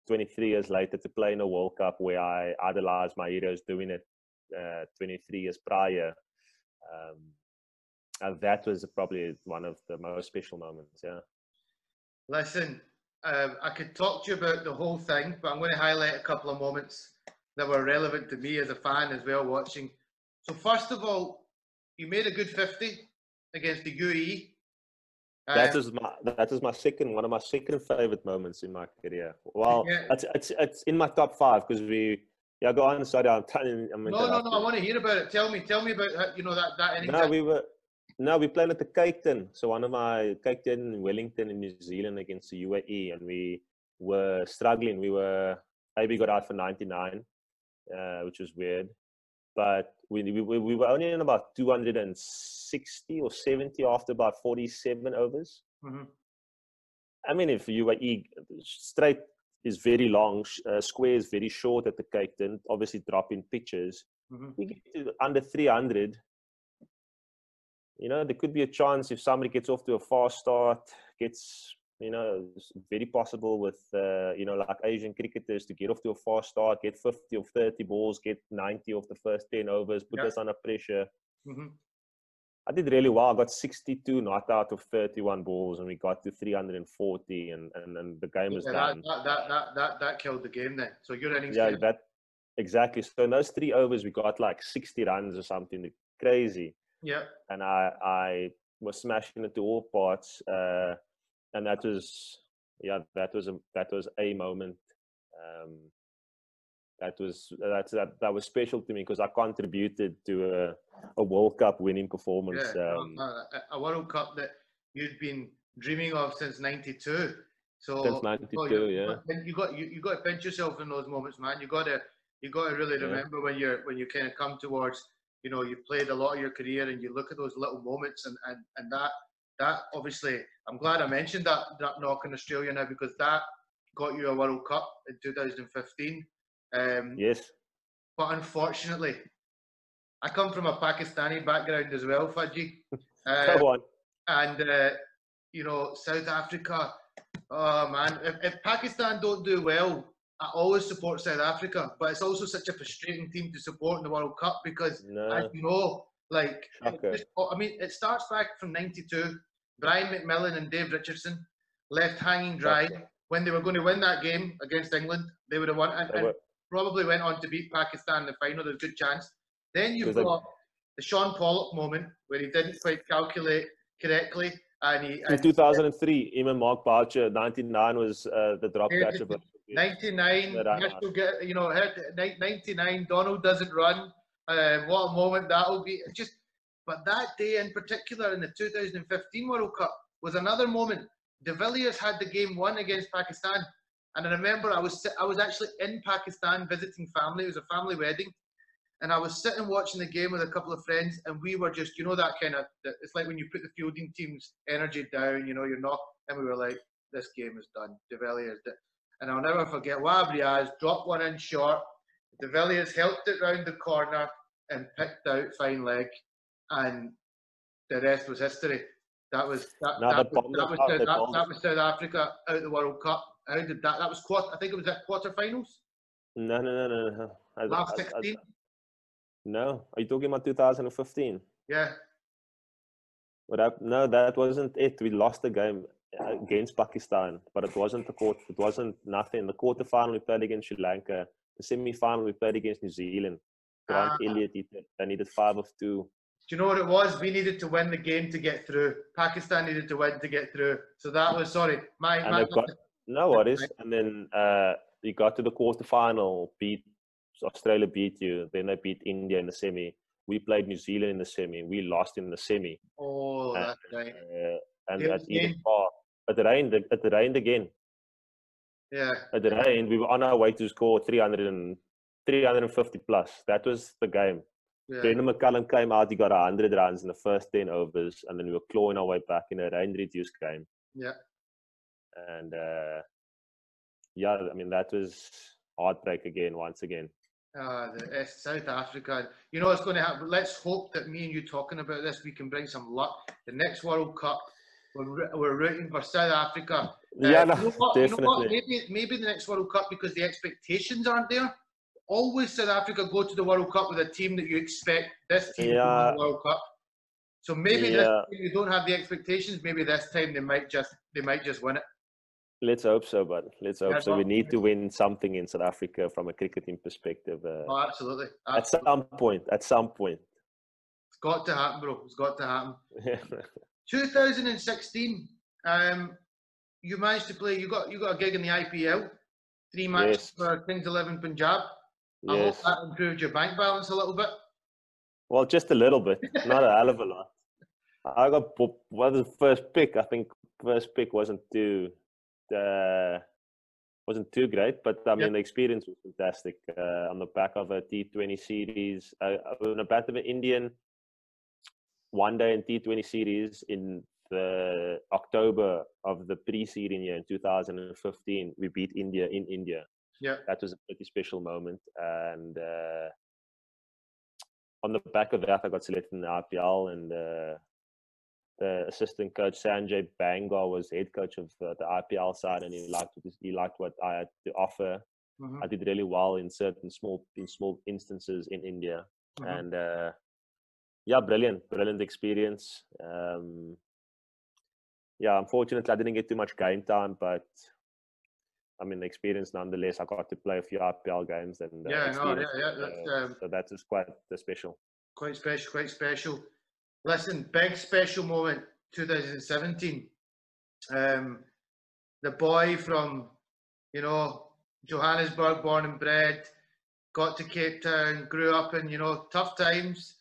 23 years later to play in a World Cup where I idolized my heroes doing it uh, 23 years prior. Um, and that was probably one of the most special moments. Yeah. Listen, um, I could talk to you about the whole thing, but I'm going to highlight a couple of moments that were relevant to me as a fan as well watching. So first of all, you made a good 50 against the UAE. Um, that is my that is my second one of my second favorite moments in my career. Well, yeah. it's, it's it's in my top five because we yeah go on. Sorry, I'm telling. I'm no, no, no. I want to hear about it. Tell me, tell me about you know that that. Inning no, we were no, we played at the Cake Tin. So one of my Cake Tin, Wellington in New Zealand against the UAE, and we were struggling. We were maybe got out for 99, uh, which was weird. But we, we, we were only in about 260 or 70 after about 47 overs. Mm-hmm. I mean, if UAE straight is very long, uh, square is very short at the Cake Tin, obviously dropping pitches. Mm-hmm. We get to under 300 you know, there could be a chance if somebody gets off to a fast start, gets you know, it's very possible with, uh, you know, like Asian cricketers to get off to a fast start, get 50 or 30 balls, get 90 of the first 10 overs, put Yeah. us under pressure. hmm I did really well. I got 62 not out of 31 balls, and we got to 340, and and, and the game was that, done. that, that, that, that, that killed the game then. So your innings. Yeah, that exactly. So in those three overs, we got like 60 runs or something crazy, yeah. and I I was smashing it to all parts, uh, and that was yeah, that was a that was a moment. Um, that was that's that that was special to me because I contributed to a, a World Cup winning performance. Yeah, um, a, a World Cup that you'd been dreaming of since '92. So Since oh, 92, you- yeah. You got you, you got to pinch yourself in those moments, man. You got to you got to really Yeah. remember when you're when you kind of come towards. You know, you played a lot of your career, and you look at those little moments, and and and that that obviously, I'm glad I mentioned that that knock in Australia now because that got you a World Cup in 2015. Um, yes. but unfortunately, I come from a Pakistani background as well, Fadji. Uh, Go on. and uh, you know, South Africa. Oh man, if, if Pakistan don't do well, I always support South Africa. But it's also such a frustrating team to support in the World Cup because, as you know, like just- I mean, it starts back from '92. Brian McMillan and Dave Richardson left hanging dry Shocker. when they were going to win that game against England. They would have won, and, and probably went on to beat Pakistan in the final. There's a good chance. Then you've got the Shaun Pollock moment where he didn't quite calculate correctly, and he In and 2003, Eamon Mark Boucher, 99 was uh, the drop Yeah, catch of it. 99. That I- get you know ni- 99. Donald doesn't run. Uh, what a moment that will be! Just but that day in particular in the 2015 World Cup was another moment. De Villiers had the game won against Pakistan, and I remember I was I was actually in Pakistan visiting family. It was a family wedding, and I was sitting watching the game with a couple of friends, and we were just you know that kind of it's like when you put the fielding team's energy down. You know you're not, and we were like, this game is done. De Villiers. And I'll never forget Wahab Riaz dropped one in short. De Villiers helped it round the corner and picked out fine leg, and the rest was history. That was that, that, was, that, was South, that, that was South Africa out of the World Cup. How did that? That was quarter. I think it was at quarterfinals. No, no, no, no, no. I- Last I- I- 16. no, are you talking about 2015? Yeah. But I, no, that wasn't it. We lost the game against Pakistan, but it wasn't the court. It wasn't nothing. The quarterfinal we played against Sri Lanka. The semi-final we played against New Zealand. Grant Ah. Elliott, he did- they needed five of two. Do you know what it was? We needed to win the game to get through. Pakistan needed to win to get through. So that was sorry. My, And my got no worries. And then uh, you got to the quarterfinal, beat Australia, beat you. Then they beat India in the semi. We played New Zealand in the semi. We lost in the semi. oh, Uh, that's right. Uh, and at Eden. Park. It rained. It rained again. Yeah. It rained. We were on our way to score 300 and, 350 plus. That was the game. yeah. Brendon McCullum came out. He got 100 runs in the first 10 overs. And then we were clawing our way back in a rain reduced game. Yeah. And uh, yeah, I mean, that was heartbreak again, once again. Uh, the, South Africa. You know what's going to happen? Let's hope that me and you talking about this, we can bring some luck. The next World Cup, we're, we're rooting for South Africa. Uh, yeah, no, you know what? You know? Maybe, maybe the next World Cup because the expectations aren't there. Always South Africa go to the World Cup with a team that you expect this team to win the World Cup. So maybe this time you don't have the expectations. Maybe this time they might just they might just win it. Let's hope so, but let's hope Yeah, so. We need to win something in South Africa from a cricketing perspective. Uh, Oh, absolutely. at some point, at some point. It's got to happen, bro. It's got to happen. 2016, um, you managed to play. You got you got a gig in the IPL, three matches Yes. for Kings Eleven Punjab. I yes. hope that improved your bank balance a little bit. Well, just a little bit, not a hell of a lot. I got bo- well, the first pick. I think first pick wasn't too uh, wasn't too great, but I mean Yep. the experience was fantastic. Uh, on the back of a T20 series, uh, on the back of an Indian one day in T20 series in the October of the preceding year in 2015, we beat India in India Yeah. that was a pretty special moment. And uh, on the back of that, I got selected in the IPL, and uh, the assistant coach Sanjay Bangar was head coach of uh, the IPL side, and he liked what he liked what I had to offer. Mhm. I did really well in certain small in small instances in India, Mhm. and uh, yeah, brilliant, brilliant experience. Um, yeah, unfortunately, I didn't get too much game time, but I mean, the experience nonetheless. I got to play a few IPL games, and uh, Yeah, no, yeah, yeah, that's, uh, um, so that is quite uh, special. quite special, quite special. Listen, big special moment, 2017. Um, the boy from, you know, Johannesburg, born and bred, got to Cape Town, grew up in, you know, tough times.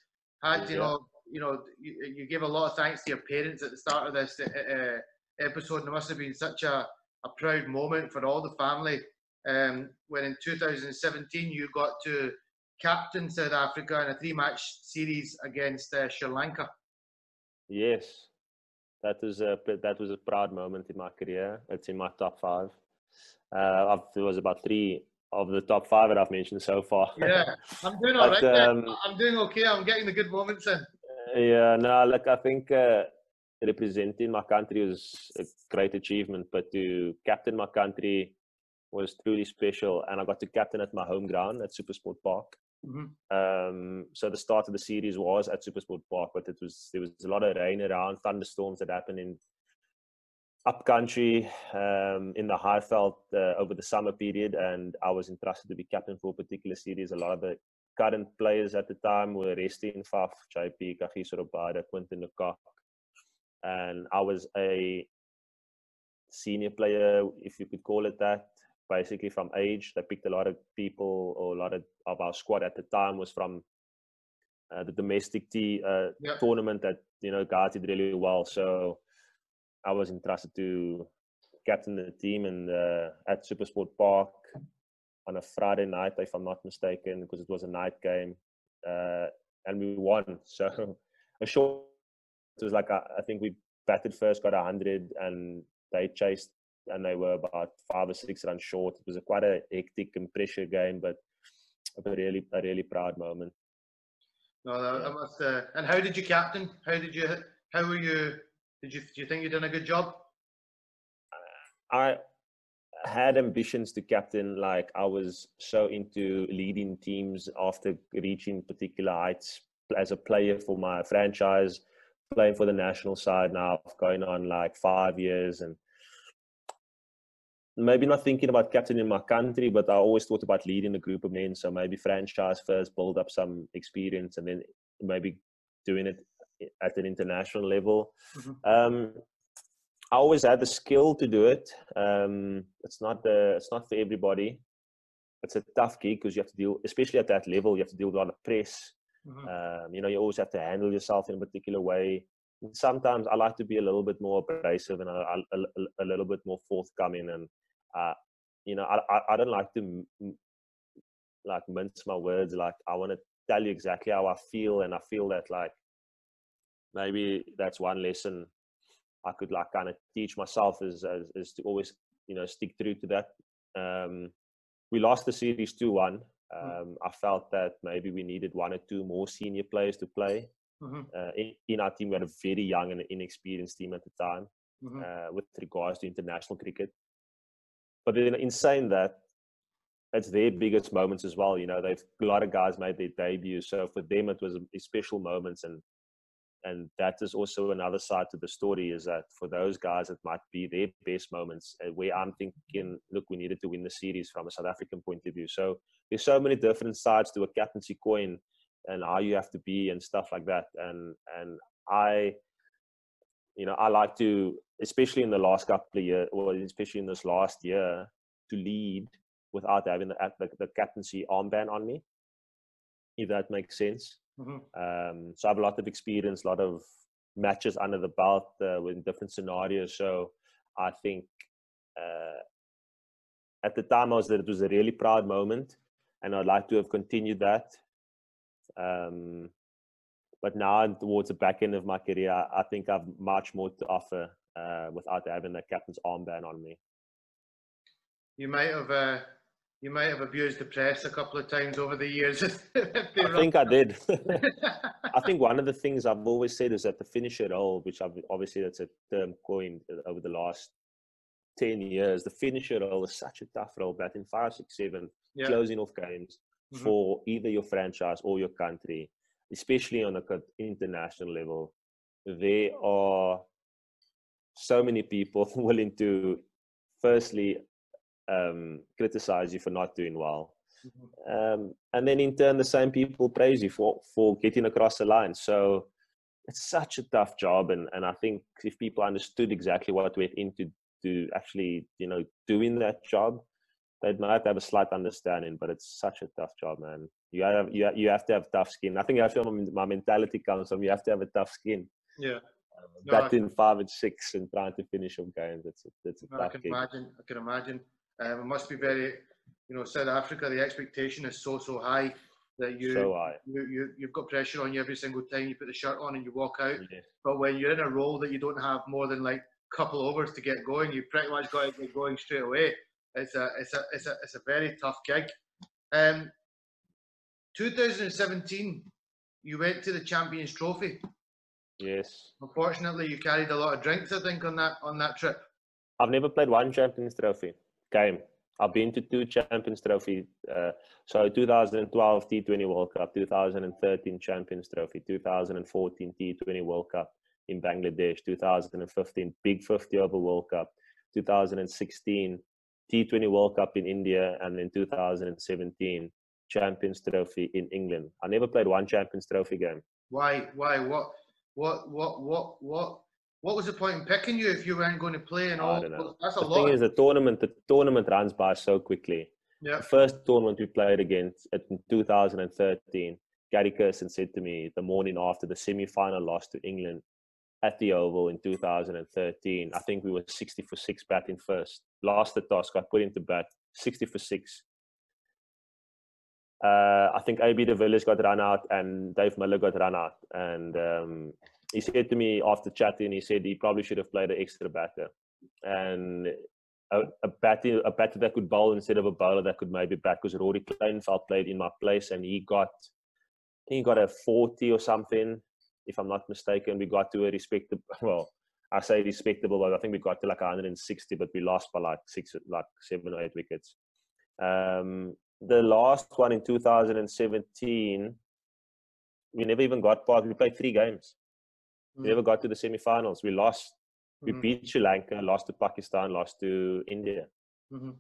Had, you Yeah. know, you know, you, you gave a lot of thanks to your parents at the start of this uh, uh, episode. And it must have been such a, a proud moment for all the family. Um, when in 2017 you got to captain South Africa in a three-match series against uh, Sri Lanka. Yes, that was a that was a proud moment in my career. It's in my top five. Uh, there was about three of the top five that I've mentioned so far. Yeah, I'm doing all But, right. um, I'm doing okay. I'm getting the good moments in. yeah, no, like I think uh, representing my country was a great achievement, but to captain my country was truly special. And I got to captain at my home ground at Supersport Park. Mhm. Um, so the start of the series was at Supersport Park, but it was there was a lot of rain around, thunderstorms that happened in up country um, in the Highveld uh, over the summer period, and I was entrusted to be captain for a particular series. A lot of the current players at the time were resting Faf, JP, Kagiso Rabada, Quinton de Kock, and I was a senior player, if you could call it that. Basically, from age, they picked a lot of people, or a lot of, of our squad at the time was from uh, the domestic t- uh, Yep. tournament that you know guys did really well. So I was entrusted to captain the team and uh, at Supersport Park on a Friday night, if I'm not mistaken, because it was a night game, uh, and we won. So a short, it was like a, I think we batted first, got a hundred, and they chased, and they were about five or six runs short. It was a quite a hectic and pressure game, but a really a really proud moment. No, that, Yeah. that must. Uh, and how did you captain? How did you? How were you? Did you? Do you think you've done a good job? I had ambitions to captain. Like I was so into leading teams after reaching particular heights as a player for my franchise, playing for the national side now, going on like five years, and maybe not thinking about captaining my country, but I always thought about leading a group of men. So maybe franchise first, build up some experience, and then maybe doing it at an international level. Mhm. Um, I always had the skill to do it. Um, it's not the it's not for everybody. It's a tough gig because you have to deal, especially at that level, you have to deal with a lot of press. Mhm. Um, you know, you always have to handle yourself in a particular way. And sometimes I like to be a little bit more abrasive and a, a, a, a little bit more forthcoming. And uh, you know, I, I I don't like to m- like mince my words. Like I want to tell you exactly how I feel, and I feel that like maybe that's one lesson I could like kind of teach myself is, is is to always you know stick through to that. Um, we lost the series two one. Um, I felt that maybe we needed one or two more senior players to play. Mhm. Uh, in, in our team, we had a very young and inexperienced team at the time Mhm. uh, with regards to international cricket. But then, in saying that, it's their biggest moments as well. You know, they've a lot of guys made their debut, so for them it was a, a special moments, and and that is also another side to the story is that for those guys it might be their best moments uh, where I'm thinking, look, we needed to win the series from a South African point of view. So there's so many different sides to a captaincy coin and how you have to be and stuff like that. And and I, you know, I like to, especially in the last couple of years, or especially in this last year, to lead without having the, the, the captaincy armband on me, if that makes sense. Mhm. Um, so I have a lot of experience, a lot of matches under the belt uh, in different scenarios. So I think uh, at the time I was there, it was a really proud moment, and I'd like to have continued that. Um, but now towards the back end of my career, I I think I've much more to offer uh, without having the captain's armband on me. You might have. Uh, you might have abused the press a couple of times over the years. I think I did. I think one of the things I've always said is that the finisher role, which I've obviously that's a term coined over the last ten years, the finisher role is such a tough role. Batting five, six, seven, Yeah. closing off games Mhm. for either your franchise or your country, especially on a international level. There are so many people willing to, firstly, um, criticize you for not doing well Mhm. um, and then in turn the same people praise you for for getting across the line so it's such a tough job and and i think if people understood exactly what went into to actually you know doing that job they might have a slight understanding but it's such a tough job man you have you have, you have to have tough skin i think that's where my, mentality comes from you have to have a tough skin Yeah. No, I- five and six and trying to finish off games it's a, it's a No, I can gig. imagine. I can imagine. Um, it must be very, you know, South Africa. The expectation is so so high that you so i you, you you've got pressure on you every single time you put the shirt on and you walk out. yeah. But when you're in a role that you don't have more than like a couple overs to get going, you pretty much got to get going straight away. It's a it's a it's a it's a very tough gig. Um, 2017, you went to the Champions Trophy. yes Unfortunately, you carried a lot of drinks. I think on that on that trip. I've never played one Champions Trophy game. I've been to two Champions Trophy. Uh, so 2012 T20 World Cup, 2013 Champions Trophy, 2014 T20 World Cup in Bangladesh, 2015 Big 50 Over World Cup, 2016 T20 World Cup in India, and then 2017 Champions Trophy in England. I never played one Champions Trophy game. Why? Why? What? What? What? What? What? What was the point in picking you if you weren't going to play and all? That's a The lot. thing is, the tournament, the tournament runs by so quickly. yeah. The first tournament we played against in 2013, Gary Kirsten said to me the morning after the semi-final loss to England at the Oval in 2013, I think we were 60 for six batting first. Lost the toss, got put into bat, 60 for six. Uh, I think AB de Villiers got run out and Dave Miller got run out. And um, he said to me after chatting, he said he probably should have played an extra batter. And a, a batter, a batter that could bowl instead of a bowler that could maybe bat because Rory Kleinveldt played in my place and he got, he got a 40 or something, if I'm not mistaken. We got to a respectable, well, I say respectable, but I think we got to like 160, but we lost by like six, like seven or eight wickets. Um, the last one in 2017, we never even got past. We played three games. We Mm. never got to the semi-finals. We lost. We Mhm. beat Sri Lanka, lost to Pakistan, lost to India. Mhm.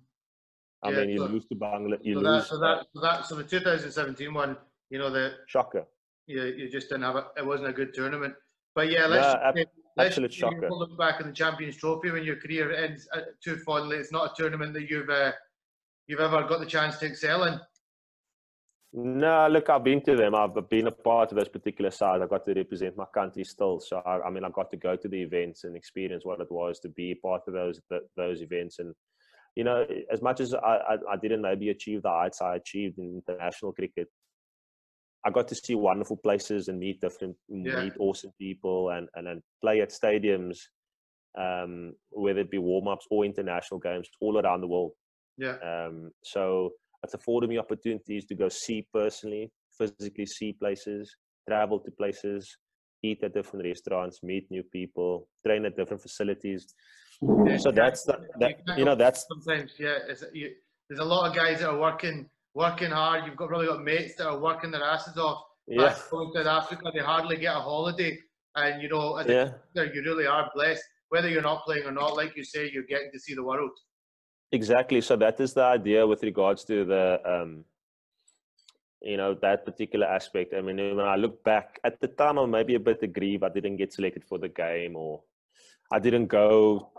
I Yeah, mean, you so- lose to Bangladesh. You So lose. that, so that, so that, so the 2017 one, you know, the shocker. you, you just didn't have it. It wasn't a good tournament. But yeah, let's Yeah, ab- let's. Look back in the Champions Trophy when your career ends uh, too fondly. It's not a tournament that you've uh, you've ever got the chance to excel in. No, look, I've been to them. I've been a part of those particular sides. I've got to represent my country still. So I, I mean, I got to go to the events and experience what it was to be part of those th- those events. And you know, as much as I, I, I didn't maybe achieve the heights I achieved in international cricket, I got to see wonderful places and meet different, Yeah. meet awesome people, and and then play at stadiums, um, whether it be warm ups or international games all around the world. Yeah, Um, so it's afforded me opportunities to go see personally, physically see places, travel to places, eat at different restaurants, meet new people, train at different facilities. Yeah, So that's the, that, you know that's sometimes yeah. It's, you, there's a lot of guys that are working working hard. You've got probably got mates that are working their asses off. yeah Going to Africa, they hardly get a holiday, and you know, as yeah cricketer, you really are blessed. Whether you're not playing or not, like you say, you're getting to see the world. Exactly. So that is the idea with regards to the um, you know that particular aspect. I mean, when I look back at the time, I'm maybe a bit aggrieved I didn't get selected for the game or I didn't go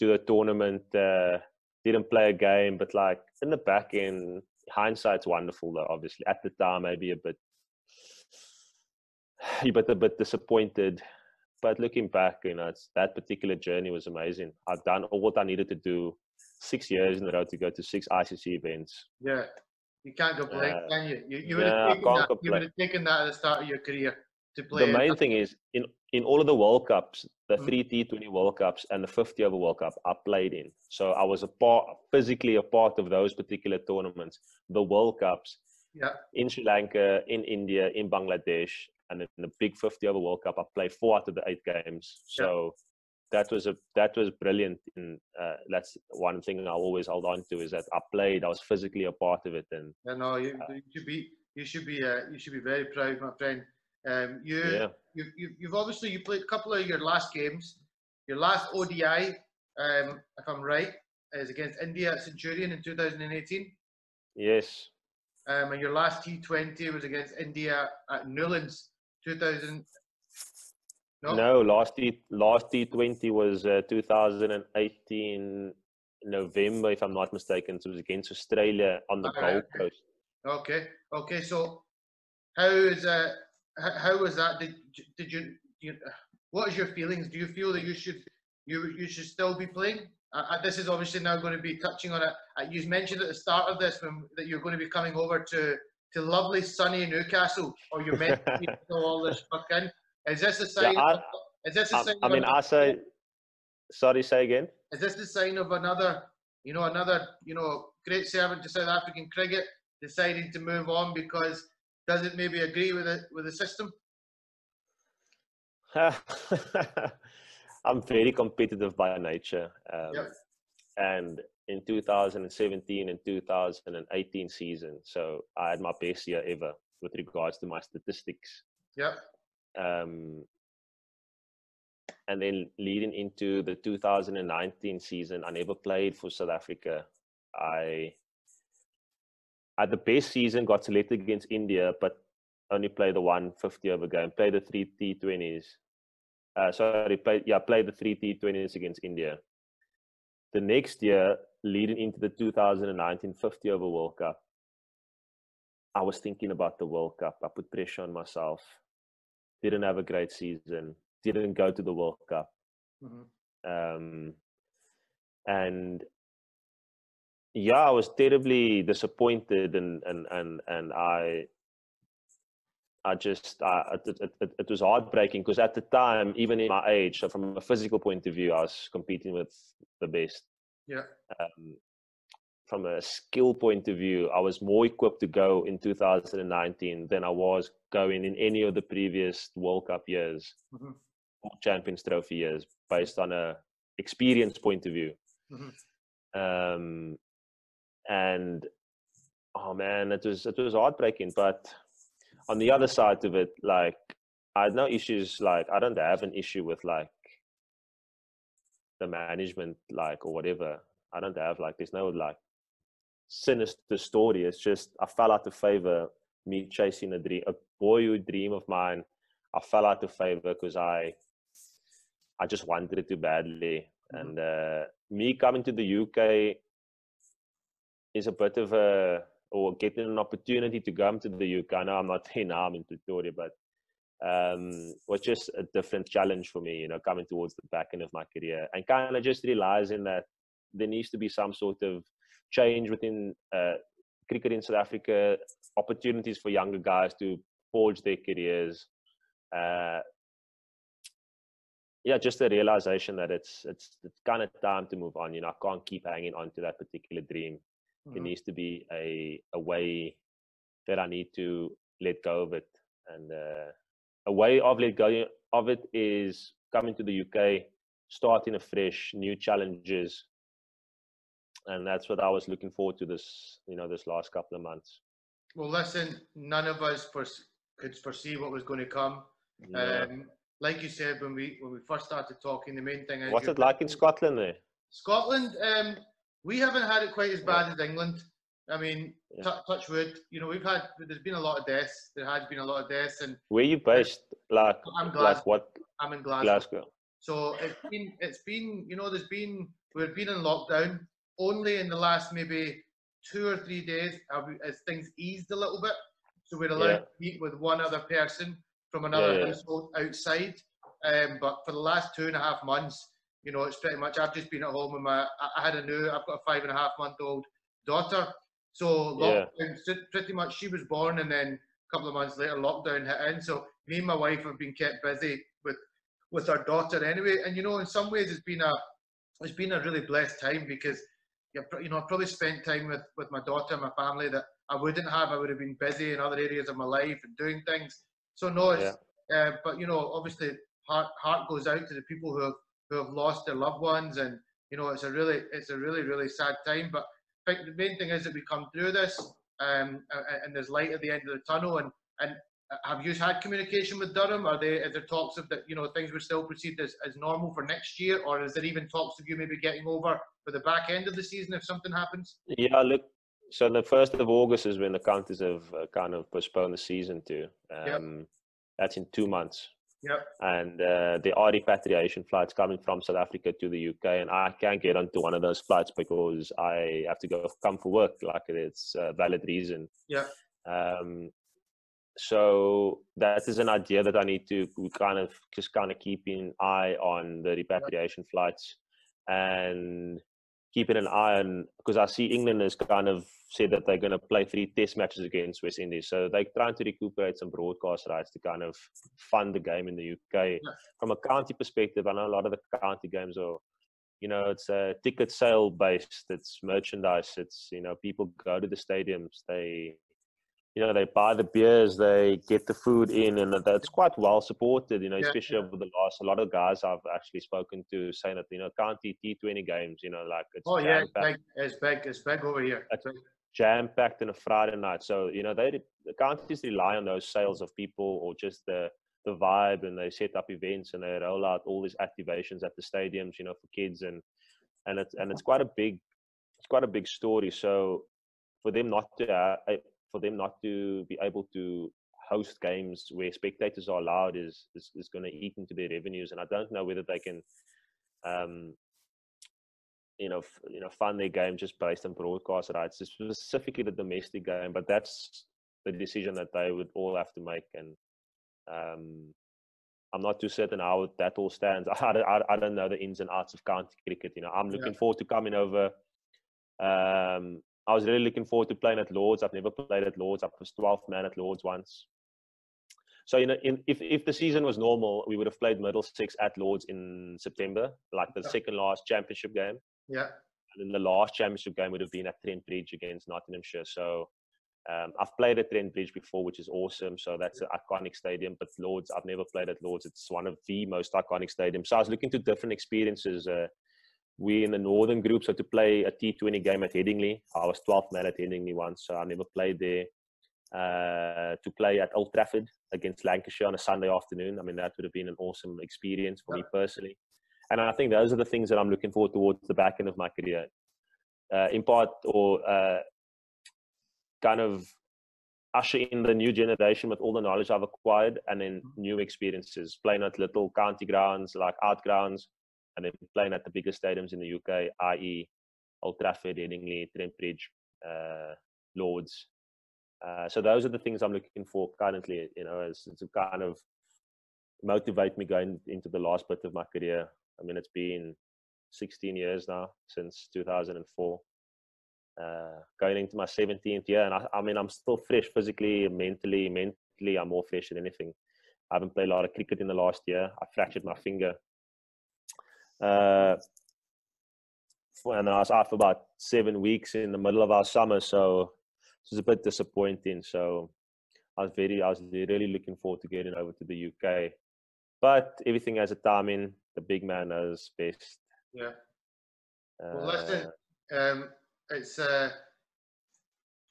to the tournament, uh, didn't play a game, but like in the back end, hindsight's wonderful though, obviously. At the time, maybe a bit, but a bit disappointed. But looking back, you know, that particular journey was amazing. I've done all what I needed to do six years in a row to go to six ICC events. Yeah, you can't complain, Uh, can you? You, you would yeah, have taken that. You would have taken that at the start of your career to play. the main thing is in in all of the World Cups, the Mm. three T20 World Cups and the 50 over World Cup, I played in. So I was a part, physically a part of those particular tournaments. The World Cups Yeah, in Sri Lanka, in India, in Bangladesh, and in the big 50 over World Cup, I played four out of the eight games. So that was a that was brilliant. And uh, that's one thing I always hold on to is that I played. I was physically a part of it, and Yeah, no, you, Uh, you should be you should be uh, you should be very proud, my friend. Um, you, yeah, you, you you've obviously you played a couple of your last games. Your last ODI, um, if I'm right, is against India at Centurion in 2018. yes, Um, and your last T20 was against India at Newlands 2000. No, no. last T last T20 was uh, 2018 November, if I'm not mistaken. So it was against Australia on the Gold. Coast. Okay, okay. So, how is uh, how was that? Did did you, you what is your feelings? Do you feel that you should you you should still be playing? Uh, uh, this is obviously now going to be touching on it. Uh, you mentioned at the start of this when, that you're going to be coming over to to lovely sunny Newcastle, or you're meant to all this stuck in. Is this a sign? I- of, is this I, sign? I mean, another- I say, sorry, say again. is this the sign of another, you know, another, you know, great servant to South African cricket deciding to move on because doesn't maybe agree with it with the system? I'm very competitive by nature. Um, Yep. And in 2017 and 2018 season, so I had my best year ever with regards to my statistics. Yep. Um, and then leading into the 2019 season, I never played for South Africa. I had the best season, got selected against India, but only played the 150 over game, played the three T20s. Uh, sorry, played, yeah, played the three T20s against India. The next year, leading into the 2019 50 over World Cup, I was thinking about the World Cup. I put pressure on myself. Didn't have a great season. Didn't go to the World Cup. Mhm. Um, and yeah, I was terribly disappointed, and and and and I, I just, I, it, it, it, it was heartbreaking because at the time, even in my age, so from a physical point of view, I was competing with the best. Yeah. Um, from a skill point of view, I was more equipped to go in 2019 than I was going in any of the previous World Cup years, Mhm. or Champions Trophy years, based on a experience point of view. Mhm. Um, and oh man, it was it was heartbreaking. But on the other side of it, like I had no issues. Like I don't have an issue with like the management, like or whatever. I don't have like there's no like sinister story. It's just I fell out of favor. Me chasing a dream, a boyhood dream of mine. I fell out of favor because I I just wanted it too badly. Mhm. And uh, me coming to the UK is a bit of a or getting an opportunity to come to the UK. I know I'm not here now, I'm in Pretoria, but um, was just a different challenge for me, you know, coming towards the back end of my career and kind of just realizing that there needs to be some sort of change within uh, cricket in South Africa, opportunities for younger guys to forge their careers. Uh, yeah, just the realization that it's it's it's kind of time to move on. You know, I can't keep hanging on to that particular dream. There Mhm. needs to be a a way that I need to let go of it, and uh, a way of let go of it is coming to the UK, starting afresh, new challenges, and that's what I was looking forward to this you know this last couple of months. Well, listen, none of us fores- could foresee what was going to come. Yeah. Um, like you said when we when we first started talking, the main thing is What's it like in. Scotland there? Scotland, um, we haven't had it quite as bad as England. I mean, Yeah. tou- touch wood. You know, we've had there's been a lot of deaths. There has been a lot of deaths, and Where you based? Like, I'm like what? I'm in Glasgow. Glasgow. So it's been it's been you know there's been we've been in lockdown only in the last maybe two or three days have as things eased a little bit. So we're allowed Yeah. to meet with one other person from another yeah. household outside. Um, but for the last two and a half months, you know, it's pretty much I've just been at home with my I- had a new I've got a five and a half month old daughter. So lockdown so pretty much she was born and then a couple of months later lockdown hit in. So me and my wife have been kept busy with with our daughter anyway. And you know, in some ways, it's been a it's been a really blessed time because you know I probably spent time with with my daughter and my family that I wouldn't have. I would have been busy in other areas of my life and doing things. So no, it's, uh, but you know, obviously, heart heart goes out to the people who have who have lost their loved ones, and you know, it's a really it's a really really sad time. But I think the main thing is that we come through this, um, and there's light at the end of the tunnel. And and have you had communication with Durham? Are they is there talks of that you know things would still proceed as, as normal for next year, or is there even talks of you maybe getting over for the back end of the season if something happens? Yeah, look. So the first of August is when the counties have uh, kind of postponed the season to. Um, yep. That's in two months. Yep. And uh, there are repatriation flights coming from South Africa to the UK, and I can't get onto one of those flights because I have to go come for work. Like it's a valid reason. Yeah. Um, so that is an idea that I need to kind of just kind of keep an eye on the repatriation flights and keeping an eye on because I see England has kind of said that they're going to play three test matches against West Indies. So they're trying to recuperate some broadcast rights to kind of fund the game in the UK. Yeah. From a county perspective, I know a lot of the county games are, you know, it's a ticket sale based, it's merchandise, it's, you know, people go to the stadiums, they you know they buy the beers they get the food in and that's quite well supported you know especially yeah. over the last a lot of guys i've actually spoken to saying that you know county t20 games you know like it's oh yeah it's big, it's big it's big over here. It's jam packed on a friday night. So you know they the counties rely on those sales of people or just the the vibe and they set up events and they roll out all these activations at the stadiums you know for kids and and it's and it's quite a big it's quite a big story. So for them not to uh, for them not to be able to host games where spectators are allowed is is, is going to eat into their revenues, and I don't know whether they can, um, you know, f- you know, fund their game just based on broadcast rights, specifically the domestic game. But that's the decision that they would all have to make, and um, I'm not too certain how that all stands. I, I, I don't know the ins and outs of county cricket. You know, I'm looking yeah. forward to coming over. Um, I was really looking forward to playing at Lords. I've never played at Lords. I was 12th man at Lords once. So you know, in, if if the season was normal, we would have played Middlesex at Lords in September, like the yeah. second last championship game. Yeah. And then the last championship game would have been at Trent Bridge against Nottinghamshire. So um, I've played at Trent Bridge before, which is awesome. So that's an iconic stadium. But Lords, I've never played at Lords. It's one of the most iconic stadiums. So I was looking to different experiences. Uh, we in the northern group, so to play a T20 game at Headingley, I was 12th man at Headingley once, so I never played there. Uh, to play at Old Trafford against Lancashire on a Sunday afternoon, I mean, that would have been an awesome experience for me personally. And I think those are the things that I'm looking forward towards the back end of my career. Uh, in part, or uh, kind of usher in the new generation with all the knowledge I've acquired and then mm-hmm. new experiences, playing at little county grounds like art grounds, and then playing at the biggest stadiums in the UK, i.e., Old Trafford, Headingley, Trent Bridge, uh, Lords. Uh, so those are the things I'm looking for currently. You know, as, to kind of motivate me going into the last bit of my career. I mean, it's been 16 years now since 2004. Uh, going into my 17th year, and I, I mean, I'm still fresh physically, mentally. Mentally, I'm more fresh than anything. I haven't played a lot of cricket in the last year. I fractured my finger uh, and I was out for about seven weeks in the middle of our summer, so it was a bit disappointing. So I was very, I was really looking forward to getting over to the UK, but everything has a timing. The big man knows best. Yeah. Well, listen, uh, um, it's. Uh,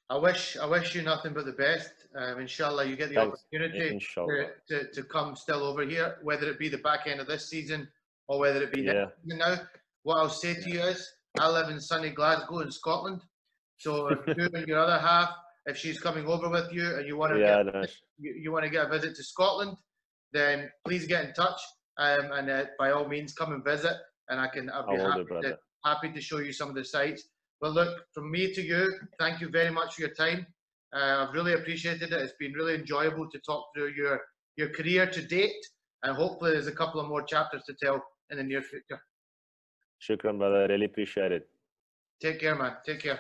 I wish I wish you nothing but the best. Um, inshallah, you get the Thanks. opportunity to, to, to come still over here, whether it be the back end of this season or whether it be yeah. You now. What I'll say to you is, I live in sunny Glasgow in Scotland. So if you and your other half, if she's coming over with you and you want to yeah, get, nice. you, you, want to get a visit to Scotland, then please get in touch um, and uh, by all means come and visit. And I can I'll be happy, to, happy to show you some of the sights. Well, look, from me to you, thank you very much for your time. Uh, I've really appreciated it. It's been really enjoyable to talk through your your career to date, and hopefully there's a couple of more chapters to tell in the near future. Shukran, brother. I really appreciate it. Take care, man. Take care.